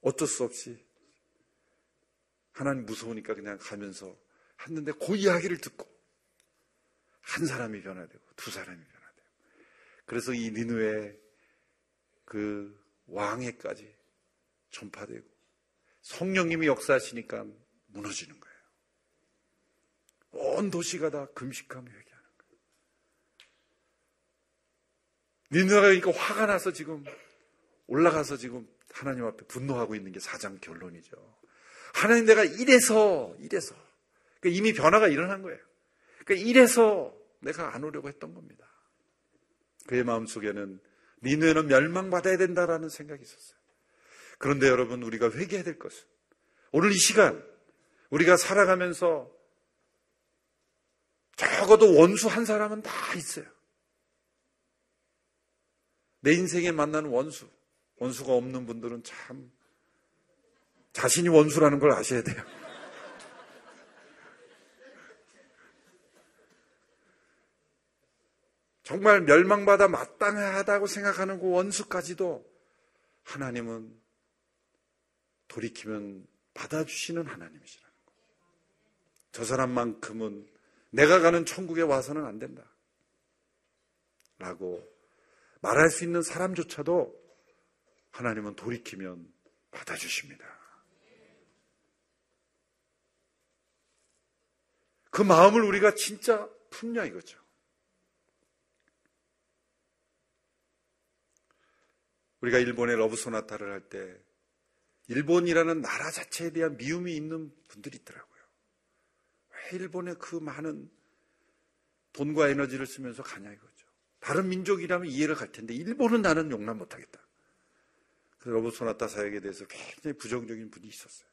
어쩔 수 없이 하나님 무서우니까 그냥 가면서 했는데 그 이야기를 듣고 한 사람이 변화되고 두 사람이 변화되고 그래서 이 니누의 그 왕에까지 전파되고 성령님이 역사하시니까 무너지는 거예요. 온 도시가 다 금식하며 회개 거예요. 니느웨가 그러니까 화가 나서 지금 올라가서 지금 하나님 앞에 분노하고 있는 게 사장 결론이죠. 하나님 내가 이래서 이래서 그러니까 이미 변화가 일어난 거예요. 그러니까 이래서 내가 안 오려고 했던 겁니다. 그의 마음 속에는 니느웨는 멸망받아야 된다라는 생각이 있었어요. 그런데 여러분 우리가 회개해야 될 것은 오늘 이 시간 우리가 살아가면서 적어도 원수 한 사람은 다 있어요. 내 인생에 만나는 원수, 원수가 없는 분들은 참 자신이 원수라는 걸 아셔야 돼요. *laughs* 정말 멸망받아 마땅하다고 생각하는 그 원수까지도 하나님은 돌이키면 받아주시는 하나님이시라는 거. 저 사람만큼은 내가 가는 천국에 와서는 안 된다. 라고 말할 수 있는 사람조차도 하나님은 돌이키면 받아주십니다. 그 마음을 우리가 진짜 품냐 이거죠. 우리가 일본의 러브 소나타를 할 때 일본이라는 나라 자체에 대한 미움이 있는 분들이 있더라고요. 왜 일본에 그 많은 돈과 에너지를 쓰면서 가냐 이거죠. 다른 민족이라면 이해를 갈 텐데 일본은 나는 용납 못하겠다. 그 러브 소나타 사역에 대해서 굉장히 부정적인 분이 있었어요.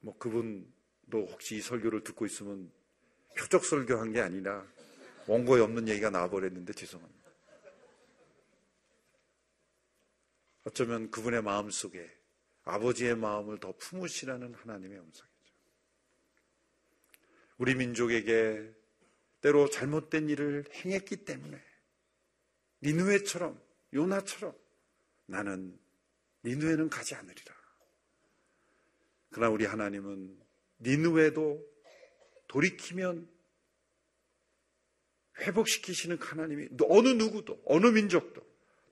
뭐 그분도 혹시 이 설교를 듣고 있으면 표적 설교한 게 아니라 원고에 없는 얘기가 나와버렸는데 죄송합니다. 어쩌면 그분의 마음 속에 아버지의 마음을 더 품으시라는 하나님의 음성이죠. 우리 민족에게 때로 잘못된 일을 행했기 때문에 니누에처럼 요나처럼 나는 니누에는 가지 않으리라. 그러나 우리 하나님은 니누에도 돌이키면 회복시키시는 하나님이 어느 누구도 어느 민족도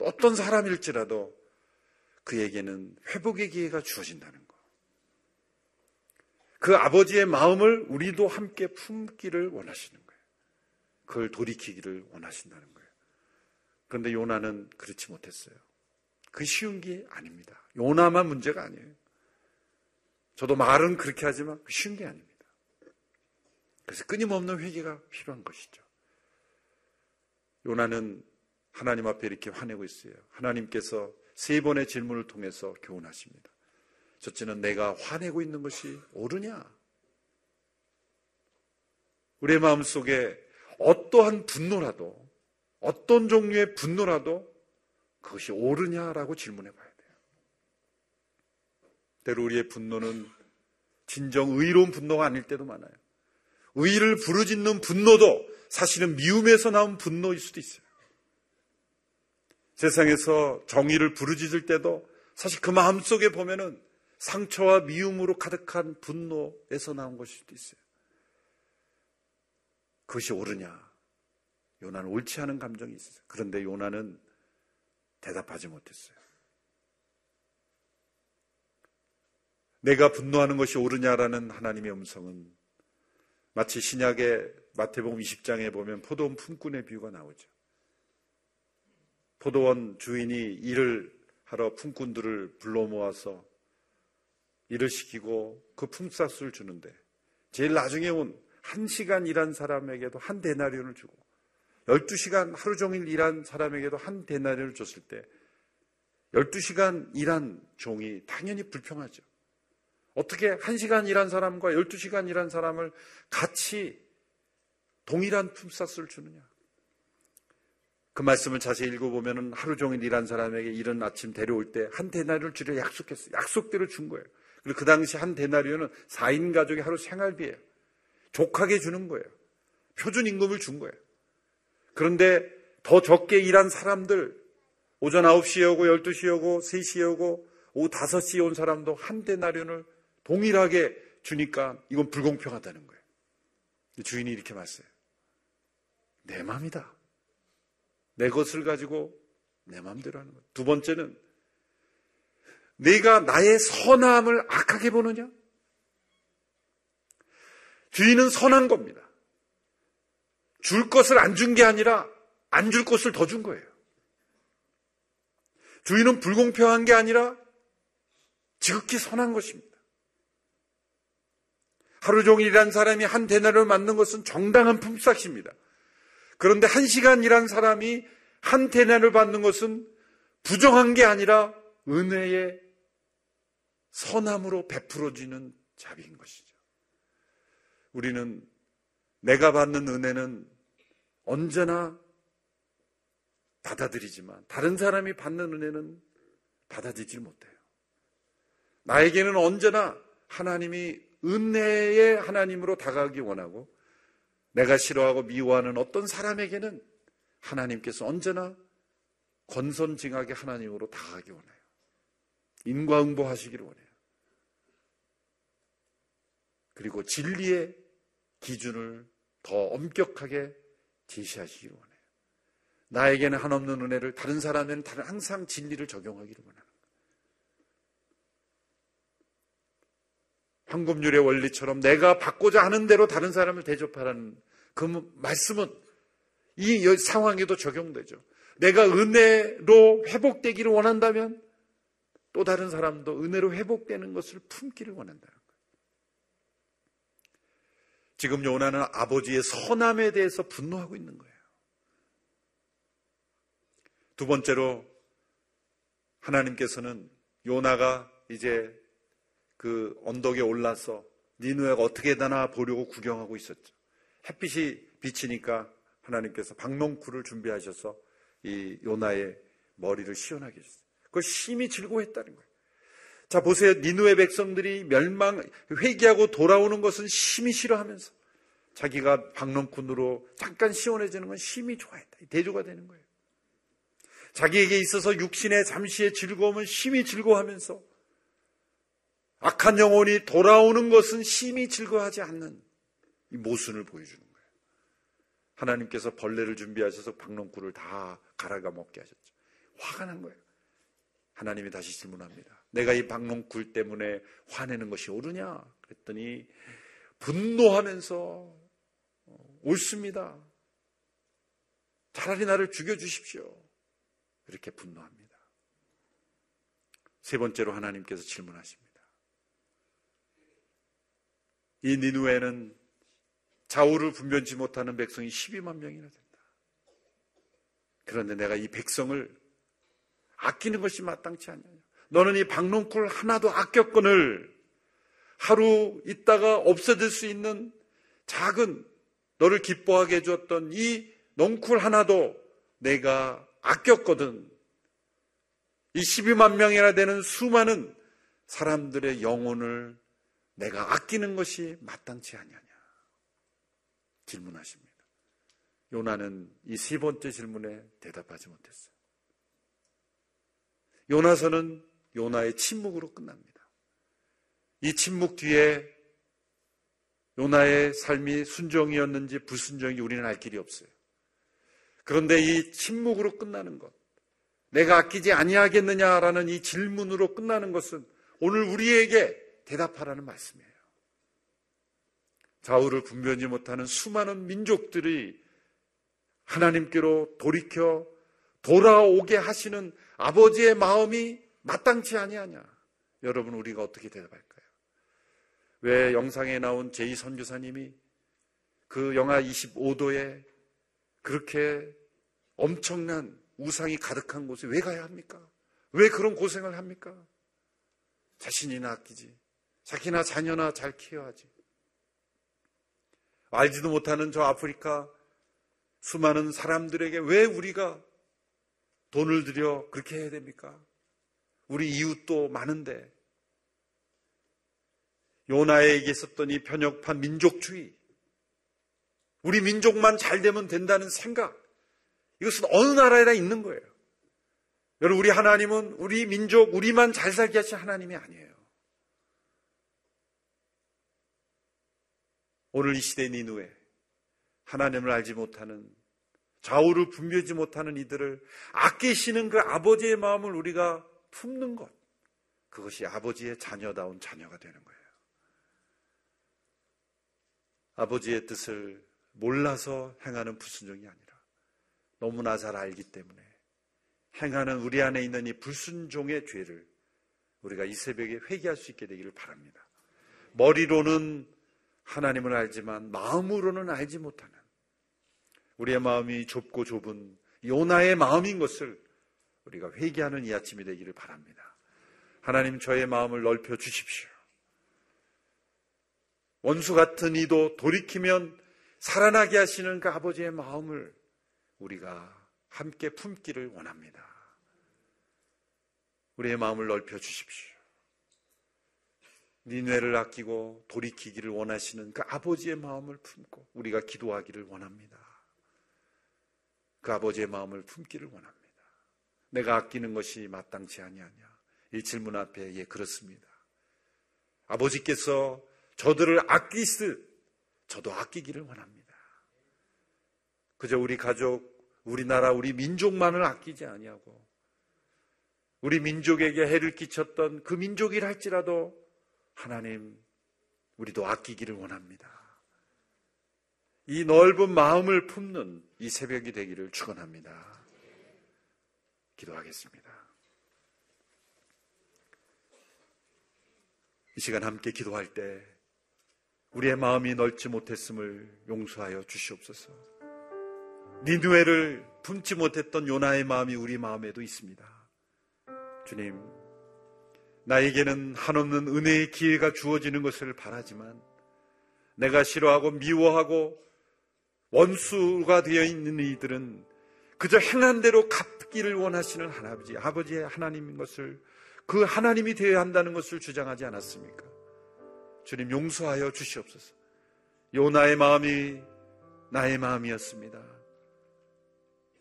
어떤 사람일지라도 그에게는 회복의 기회가 주어진다는 거. 그 아버지의 마음을 우리도 함께 품기를 원하시는 거예요. 그걸 돌이키기를 원하신다는 거예요. 그런데 요나는 그렇지 못했어요. 그 쉬운 게 아닙니다. 요나만 문제가 아니에요. 저도 말은 그렇게 하지만 그 쉬운 게 아닙니다. 그래서 끊임없는 회개가 필요한 것이죠. 요나는 하나님 앞에 이렇게 화내고 있어요. 하나님께서 세 번의 질문을 통해서 교훈하십니다. 첫째는 내가 화내고 있는 것이 옳으냐? 우리의 마음 속에 어떠한 분노라도, 어떤 종류의 분노라도 그것이 옳으냐라고 질문해 봐야 돼요. 때로 우리의 분노는 진정 의로운 분노가 아닐 때도 많아요. 의를 부르짖는 분노도 사실은 미움에서 나온 분노일 수도 있어요. 세상에서 정의를 부르짖을 때도 사실 그 마음 속에 보면은 상처와 미움으로 가득한 분노에서 나온 것일 수도 있어요. 그것이 옳으냐? 요나는 옳지 않은 감정이 있어요. 그런데 요나는 대답하지 못했어요. 내가 분노하는 것이 옳으냐라는 하나님의 음성은 마치 신약의 마태복음 20장에 보면 포도원 품꾼의 비유가 나오죠. 포도원 주인이 일을 하러 품꾼들을 불러 모아서 일을 시키고 그 품삯을 주는데 제일 나중에 온 한 시간 일한 사람에게도 한 데나리온을 주고 12시간 하루 종일 일한 사람에게도 한 데나리온을 줬을 때 12시간 일한 종이 당연히 불평하죠. 어떻게 1시간 일한 사람과 12시간 일한 사람을 같이 동일한 품삯을 주느냐? 그 말씀을 자세히 읽어보면 하루 종일 일한 사람에게 이른 아침 데려올 때 한 데나리를 주려 약속했어요. 약속대로 준 거예요. 그리고 그 당시 한 데나리오는 4인 가족의 하루 생활비예요. 족하게 주는 거예요. 표준 임금을 준 거예요. 그런데 더 적게 일한 사람들, 오전 9시에 오고 12시에 오고 3시에 오고 오후 5시에 온 사람도 한 데나리온을 동일하게 주니까 이건 불공평하다는 거예요. 주인이 이렇게 말했어요. 내 맘이다. 내 것을 가지고 내 마음대로 하는 거예요. 두 번째는 내가 나의 선함을 악하게 보느냐? 주인은 선한 겁니다. 줄 것을 안 준 게 아니라 안 줄 것을 더 준 거예요. 주인은 불공평한 게 아니라 지극히 선한 것입니다. 하루 종일 일한 사람이 한 대나를 맞는 것은 정당한 품삯입니다. 그런데 한 시간 일한 사람이 한 대나를 받는 것은 부정한 게 아니라 은혜의 선함으로 베풀어지는 자비인 것이죠. 우리는 내가 받는 은혜는 언제나 받아들이지만 다른 사람이 받는 은혜는 받아들이지 못해요. 나에게는 언제나 하나님이 은혜의 하나님으로 다가가기 원하고 내가 싫어하고 미워하는 어떤 사람에게는 하나님께서 언제나 권선징악의 하나님으로 다가가기 원해요. 인과응보하시기를 원해요. 그리고 진리의 기준을 더 엄격하게 제시하시기를 원해요. 나에게는 한없는 은혜를 다른 사람에는 다른 항상 진리를 적용하기를 원하는 거예요. 황금률의 원리처럼 내가 받고자 하는 대로 다른 사람을 대접하라는 그 말씀은 이 상황에도 적용되죠. 내가 은혜로 회복되기를 원한다면 또 다른 사람도 은혜로 회복되는 것을 품기를 원한다는 거예요. 지금 요나는 아버지의 선함에 대해서 분노하고 있는 거예요. 두 번째로 하나님께서는 요나가 이제 그 언덕에 올라서 니누에가 어떻게 되나 보려고 구경하고 있었죠. 햇빛이 비치니까 하나님께서 박농쿨을 준비하셔서 이 요나의 머리를 시원하게 했어요. 그걸 심히 즐거워했다는 거예요. 자, 보세요. 니누의 백성들이 멸망, 회개하고 돌아오는 것은 심히 싫어하면서 자기가 박농쿤으로 잠깐 시원해지는 건 심히 좋아했다. 대조가 되는 거예요. 자기에게 있어서 육신의 잠시의 즐거움은 심히 즐거워하면서 악한 영혼이 돌아오는 것은 심히 즐거워하지 않는 이 모순을 보여주는 거예요. 하나님께서 벌레를 준비하셔서 박농꿀을 다 갈아가 먹게 하셨죠. 화가 난 거예요. 하나님이 다시 질문합니다. 내가 이 박농꿀 때문에 화내는 것이 옳으냐? 그랬더니 분노하면서 어, 옳습니다. 차라리 나를 죽여주십시오. 이렇게 분노합니다. 세 번째로 하나님께서 질문하십니다. 이 니누에는 좌우를 분변치 못하는 백성이 12만 명이나 된다. 그런데 내가 이 백성을 아끼는 것이 마땅치 않냐. 너는 이 박농쿨 하나도 아꼈거늘 하루 있다가 없어질 수 있는 작은 너를 기뻐하게 해주었던 이 농쿨 하나도 내가 아꼈거든. 이 12만 명이나 되는 수많은 사람들의 영혼을 내가 아끼는 것이 마땅치 않냐냐. 질문하십니다. 요나는 이 세 번째 질문에 대답하지 못했어요. 요나서는 요나의 침묵으로 끝납니다. 이 침묵 뒤에 요나의 삶이 순종이었는지 불순종이 우리는 알 길이 없어요. 그런데 이 침묵으로 끝나는 것, 내가 아끼지 아니하겠느냐라는 이 질문으로 끝나는 것은 오늘 우리에게 대답하라는 말씀이에요. 좌우를 분별하지 못하는 수많은 민족들이 하나님께로 돌이켜 돌아오게 하시는 아버지의 마음이 마땅치 아니하냐? 여러분 우리가 어떻게 대답할까요? 왜 영상에 나온 제이 선교사님이 그 영하 25도에 그렇게 엄청난 우상이 가득한 곳에 왜 가야 합니까? 왜 그런 고생을 합니까? 자신이나 아끼지. 자기나 자녀나 잘 키워야지. 알지도 못하는 저 아프리카 수많은 사람들에게 왜 우리가 돈을 들여 그렇게 해야 됩니까? 우리 이웃도 많은데. 요나에게 있었던 이 편협한 민족주의. 우리 민족만 잘 되면 된다는 생각. 이것은 어느 나라에나 있는 거예요. 여러분, 우리 하나님은 우리 민족, 우리만 잘 살게 하신 하나님이 아니에요. 오늘 이 시대 니누에 하나님을 알지 못하는 좌우를 분별하지 못하는 이들을 아끼시는 그 아버지의 마음을 우리가 품는 것. 그것이 아버지의 자녀다운 자녀가 되는 거예요. 아버지의 뜻을 몰라서 행하는 불순종이 아니라 너무나 잘 알기 때문에 행하는 우리 안에 있는 이 불순종의 죄를 우리가 이 새벽에 회개할 수 있게 되기를 바랍니다. 머리로는 하나님을 알지만 마음으로는 알지 못하는 우리의 마음이 좁고 좁은 요나의 마음인 것을 우리가 회개하는 이 아침이 되기를 바랍니다. 하나님 저의 마음을 넓혀 주십시오. 원수 같은 이도 돌이키면 살아나게 하시는 그 아버지의 마음을 우리가 함께 품기를 원합니다. 우리의 마음을 넓혀 주십시오. 니뇌를 아끼고 돌이키기를 원하시는 그 아버지의 마음을 품고 우리가 기도하기를 원합니다. 그 아버지의 마음을 품기를 원합니다. 내가 아끼는 것이 마땅치 아니하냐? 이 질문 앞에 예 그렇습니다. 아버지께서 저들을 아끼스 저도 아끼기를 원합니다. 그저 우리 가족, 우리나라, 우리 민족만을 아끼지 아니하고 우리 민족에게 해를 끼쳤던 그 민족이라 할지라도 하나님 우리도 아끼기를 원합니다. 이 넓은 마음을 품는 이 새벽이 되기를 축원합니다. 기도하겠습니다. 이 시간 함께 기도할 때 우리의 마음이 넓지 못했음을 용서하여 주시옵소서. 니누에를 품지 못했던 요나의 마음이 우리 마음에도 있습니다. 주님, 나에게는 한없는 은혜의 기회가 주어지는 것을 바라지만 내가 싫어하고 미워하고 원수가 되어 있는 이들은 그저 행한 대로 갚 기를 원하시는 하나아버지, 아버지의 하나님인 것을 그 하나님이 되어야 한다는 것을 주장하지 않았습니까? 주님 용서하여 주시옵소서. 요나의 마음이 나의 마음이었습니다.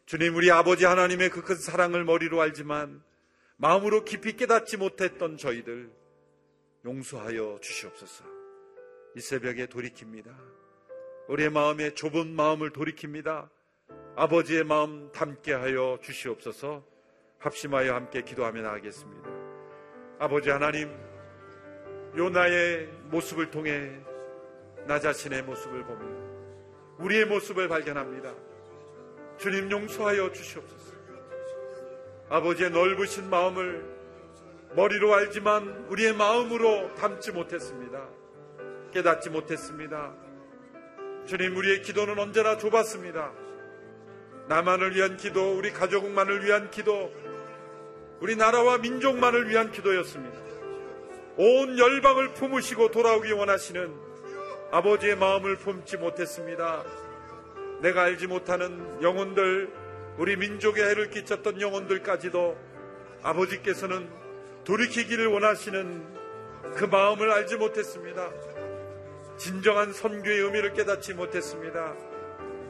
주님 우리 아버지 하나님의 그 큰 사랑을 머리로 알지만 마음으로 깊이 깨닫지 못했던 저희들 용서하여 주시옵소서. 이 새벽에 돌이킵니다. 우리의 마음에 좁은 마음을 돌이킵니다. 아버지의 마음 담게 하여 주시옵소서. 합심하여 함께 기도하며 나가겠습니다. 아버지 하나님, 요나의 모습을 통해 나 자신의 모습을 보며 우리의 모습을 발견합니다. 주님 용서하여 주시옵소서. 아버지의 넓으신 마음을 머리로 알지만 우리의 마음으로 담지 못했습니다. 깨닫지 못했습니다. 주님, 우리의 기도는 언제나 좁았습니다. 나만을 위한 기도, 우리 가족만을 위한 기도, 우리 나라와 민족만을 위한 기도였습니다. 온 열방을 품으시고 돌아오기 원하시는 아버지의 마음을 품지 못했습니다. 내가 알지 못하는 영혼들, 우리 민족에 해를 끼쳤던 영혼들까지도 아버지께서는 돌이키기를 원하시는 그 마음을 알지 못했습니다. 진정한 선교의 의미를 깨닫지 못했습니다.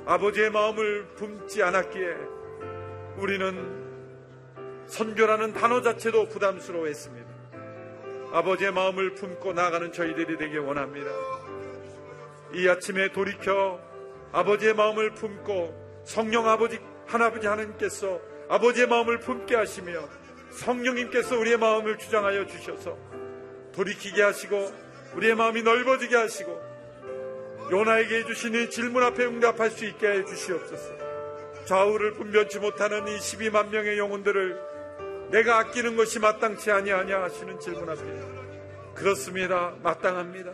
아버지의 마음을 품지 않았기에 우리는 선교라는 단어 자체도 부담스러워했습니다. 아버지의 마음을 품고 나가는 저희들이 되길 원합니다. 이 아침에 돌이켜 아버지의 마음을 품고 성령 아버지 하나님께 하나님께서 아버지의 마음을 품게 하시며 성령님께서 우리의 마음을 주장하여 주셔서 돌이키게 하시고 우리의 마음이 넓어지게 하시고 요나에게 이 질문 앞에 응답할 수 있게 해 주시옵소서. 좌우를 분변치 못하는 이 12만 명의 영혼들을 내가 아끼는 것이 마땅치 아니하냐 하시는 질문 앞에 그렇습니다. 마땅합니다.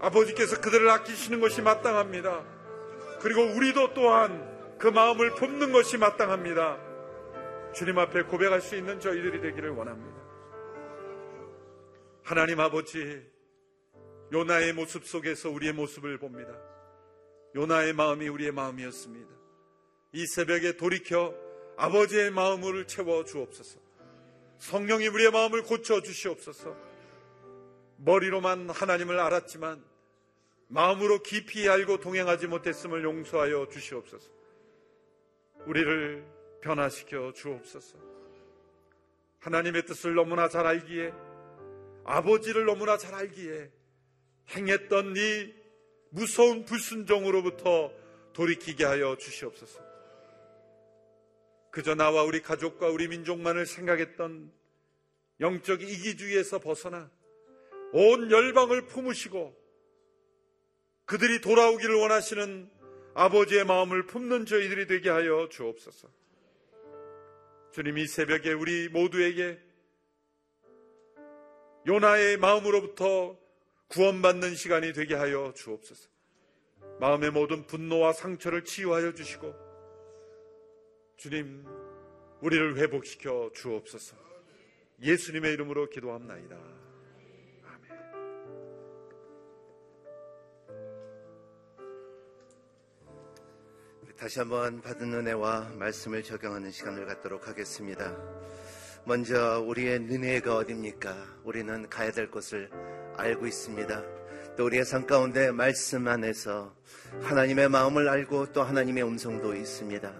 아버지께서 그들을 아끼시는 것이 마땅합니다. 그리고 우리도 또한 그 마음을 품는 것이 마땅합니다. 주님 앞에 고백할 수 있는 저희들이 되기를 원합니다. 하나님 아버지, 요나의 모습 속에서 우리의 모습을 봅니다. 요나의 마음이 우리의 마음이었습니다. 이 새벽에 돌이켜 아버지의 마음을 채워 주옵소서. 성령이 우리의 마음을 고쳐 주시옵소서. 머리로만 하나님을 알았지만 마음으로 깊이 알고 동행하지 못했음을 용서하여 주시옵소서. 우리를 변화시켜 주옵소서. 하나님의 뜻을 너무나 잘 알기에 아버지를 너무나 잘 알기에 행했던 이 무서운 불순종으로부터 돌이키게 하여 주시옵소서. 그저 나와 우리 가족과 우리 민족만을 생각했던 영적 이기주의에서 벗어나 온 열방을 품으시고 그들이 돌아오기를 원하시는 아버지의 마음을 품는 저희들이 되게 하여 주옵소서. 주님 이 새벽에 우리 모두에게 요나의 마음으로부터 구원받는 시간이 되게 하여 주옵소서. 마음의 모든 분노와 상처를 치유하여 주시고 주님 우리를 회복시켜 주옵소서. 예수님의 이름으로 기도합나이다. 아멘. 다시 한번 받은 은혜와 말씀을 적용하는 시간을 갖도록 하겠습니다. 먼저 우리의 은혜가 어딥니까? 우리는 가야 될 곳을 알고 있습니다. 또 우리의 삶 가운데 말씀 안에서 하나님의 마음을 알고 또 하나님의 음성도 있습니다.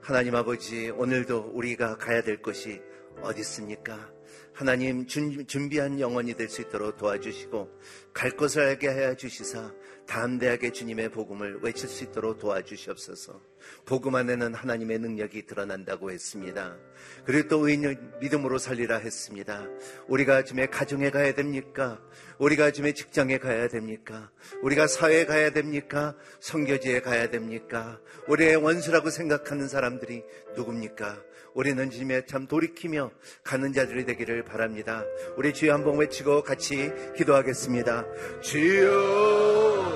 하나님 아버지, 오늘도 우리가 가야 될 곳이 어디 있습니까? 하나님 준, 준비한 영혼이 될 수 있도록 도와주시고 갈 곳을 알게 하여 주시사 담대하게 주님의 복음을 외칠 수 있도록 도와주시옵소서. 복음 안에는 하나님의 능력이 드러난다고 했습니다. 그리고 또 의인 믿음으로 살리라 했습니다. 우리가 지금의 가정에 가야 됩니까? 우리가 지금의 직장에 가야 됩니까? 우리가 사회에 가야 됩니까? 성교지에 가야 됩니까? 우리의 원수라고 생각하는 사람들이 누굽니까? 우리는 주님의 참 돌이키며 가는 자들이 되기를 바랍니다. 우리 주여 한번 외치고 같이 기도하겠습니다. 주여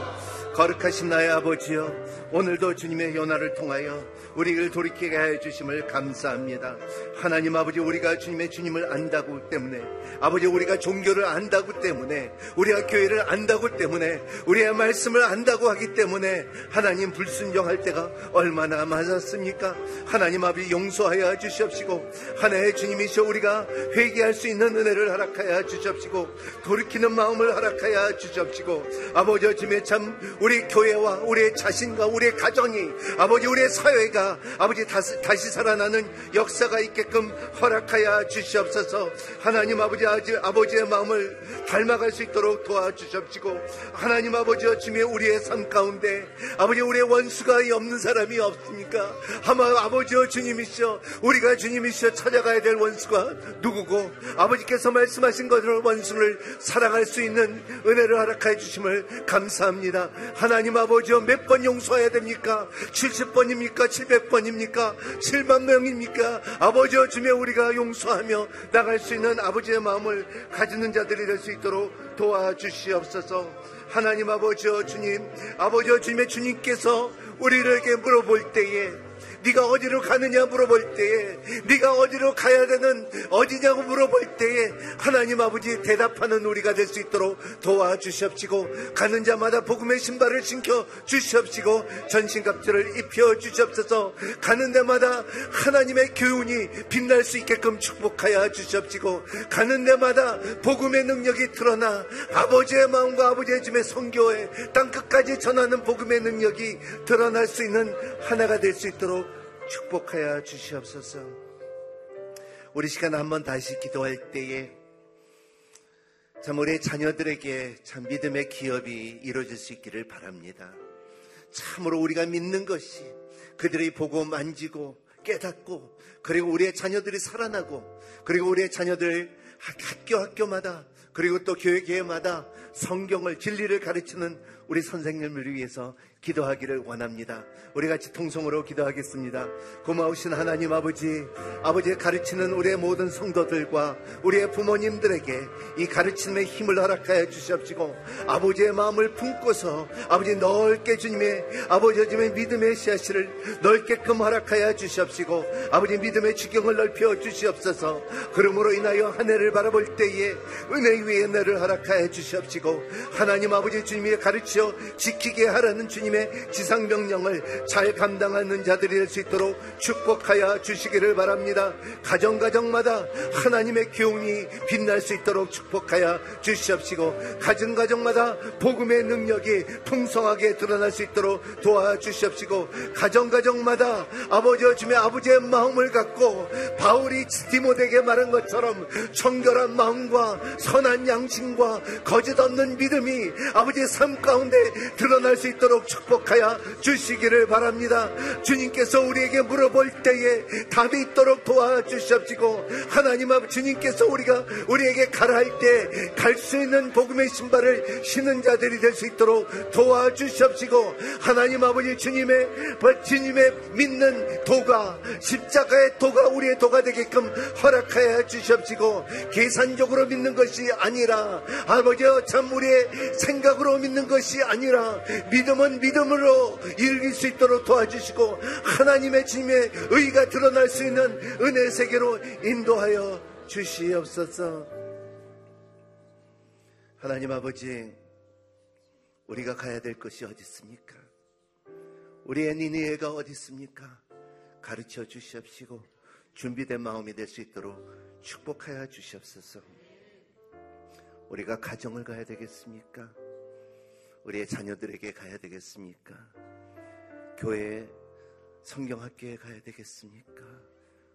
거룩하신 나의 아버지여 오늘도 주님의 연화를 통하여 우리를 돌이키게 하여 주심을 감사합니다. 하나님 아버지 우리가 주님의 주님을 안다고 때문에 아버지 우리가 종교를 안다고 때문에 우리가 교회를 안다고 때문에 우리의 말씀을 안다고 하기 때문에 하나님 불순종할 때가 얼마나 많았습니까? 하나님 아버지 용서하여 주시옵시고 하나의 주님이셔 우리가 회개할 수 있는 은혜를 허락하여 주시옵시고 돌이키는 마음을 허락하여 주시옵시고 아버지 주님의 참 우리 교회와 우리의 자신과 우리의 가정이 아버지 우리의 사회가 아버지 다시, 다시 살아나는 역사가 있게끔 허락하여 주시옵소서. 하나님 아버지 아버지의 마음을 닮아갈 수 있도록 도와주시옵시고 하나님 아버지와 주님의 우리의 삶 가운데 아버지 우리의 원수가 없는 사람이 없습니까? 아마 아버지와 주님이시여 우리가 주님이시여 찾아가야 될 원수가 누구고 아버지께서 말씀하신 것으로 원수를 사랑할 수 있는 은혜를 허락하여 주심을 감사합니다. 하나님 아버지여 몇번 용서해야 됩니까? 70번입니까? 700 번입니까? 7만 명입니까? 아버지여 주며 우리가 용서하며 나갈 수 있는 아버지의 마음을 가지는 자들이 될 수 있도록 도와주시옵소서. 하나님 아버지여 주님 아버지여 주님의 주님께서 우리에게 물어볼 때에 네가 어디로 가느냐 물어볼 때에 네가 어디로 가야 되는 어디냐고 물어볼 때에 하나님 아버지 대답하는 우리가 될 수 있도록 도와주시옵시고 가는 자마다 복음의 신발을 신겨 주시옵시고 전신갑주를 입혀 주시옵소서 가는 데마다 하나님의 교훈이 빛날 수 있게끔 축복하여 주시옵시고 가는 데마다 복음의 능력이 드러나 아버지의 마음과 아버지의 짐의 성교에 땅끝까지 전하는 복음의 능력이 드러날 수 있는 하나가 될 수 있도록 축복하여 주시옵소서. 우리 시간 한번 다시 기도할 때에 참 우리 자녀들에게 참 믿음의 기업이 이루어질 수 있기를 바랍니다. 참으로 우리가 믿는 것이 그들이 보고 만지고 깨닫고 그리고 우리의 자녀들이 살아나고 그리고 우리의 자녀들 학교 학교마다 그리고 또 교회 교회마다 성경을 진리를 가르치는 우리 선생님을 위해서 기도하기를 원합니다. 우리 같이 통성으로 기도하겠습니다. 고마우신 하나님 아버지, 아버지의 가르치는 우리의 모든 성도들과 우리의 부모님들에게 이 가르침의 힘을 허락하여 주시옵시고 아버지의 마음을 품고서 아버지 넓게 주님의 아버지 주님의 믿음의 씨앗을 넓게끔 허락하여 주시옵시고 아버지 믿음의 주경을 넓혀 주시옵소서. 그러므로 인하여 한 해를 바라볼 때에 은혜 위에 은혜를 허락하여 주시옵시고 하나님 아버지 주님이 가르쳐 지키게 하라는 주님 하나님의 지상명령을 잘 감당하는 자들이 될 수 있도록 축복하여 주시기를 바랍니다. 가정가정마다 하나님의 교훈이 빛날 수 있도록 축복하여 주시옵시고 가정가정마다 복음의 능력이 풍성하게 드러날 수 있도록 도와주시옵시고 가정가정마다 아버지와 주의 아버지의 마음을 갖고 바울이 디모데에게 말한 것처럼 청결한 마음과 선한 양심과 거짓 없는 믿음이 아버지의 삶 가운데 드러날 수 있도록 축복하여 주시기를 바랍니다. 주님께서 우리에게 물어볼 때에 답이 있도록 도와주시옵시고 하나님 아버지 주님께서 우리가 우리에게 가라 할 때 갈 수 있는 복음의 신발을 신은 자들이 될 수 있도록 도와주시옵시고 하나님 아버지 주님의 주님의 믿는 도가 십자가의 도가 우리의 도가 되게끔 허락하여 주시옵시고 계산적으로 믿는 것이 아니라 아버지 참 우리의 생각으로 믿는 것이 아니라 믿음은 믿 음으로 이길 수 있도록 도와주시고 하나님의 주님의 의가 드러날 수 있는 은혜 세계로 인도하여 주시옵소서. 하나님 아버지, 우리가 가야 될 것이 어디 있습니까? 우리의 니니에가 어디 있습니까? 가르쳐 주시옵시고 준비된 마음이 될 수 있도록 축복하여 주시옵소서. 우리가 가정을 가야 되겠습니까? 우리의 자녀들에게 가야 되겠습니까? 교회 성경학교에 가야 되겠습니까?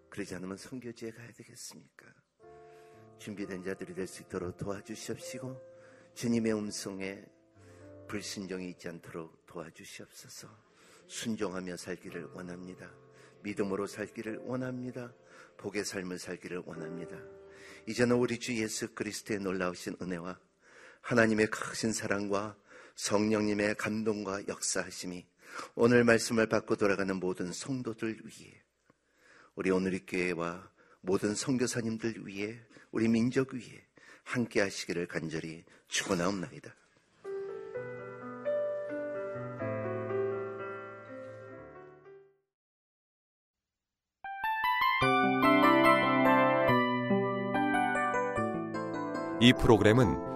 그러지 않으면 성교지에 가야 되겠습니까? 준비된 자들이 될 수 있도록 도와주시옵시고 주님의 음성에 불순종이 있지 않도록 도와주시옵소서. 순종하며 살기를 원합니다. 믿음으로 살기를 원합니다. 복의 삶을 살기를 원합니다. 이제는 우리 주 예수 그리스도의 놀라우신 은혜와 하나님의 크신 사랑과 성령님의 감동과 역사하심이 오늘 말씀을 받고 돌아가는 모든 성도들 위해 우리 오늘의 교회와 모든 선교사님들 위해 우리 민족 위해 함께 하시기를 간절히 축원하옵나이다. 이 프로그램은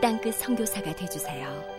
땅끝 성교사가 되주세요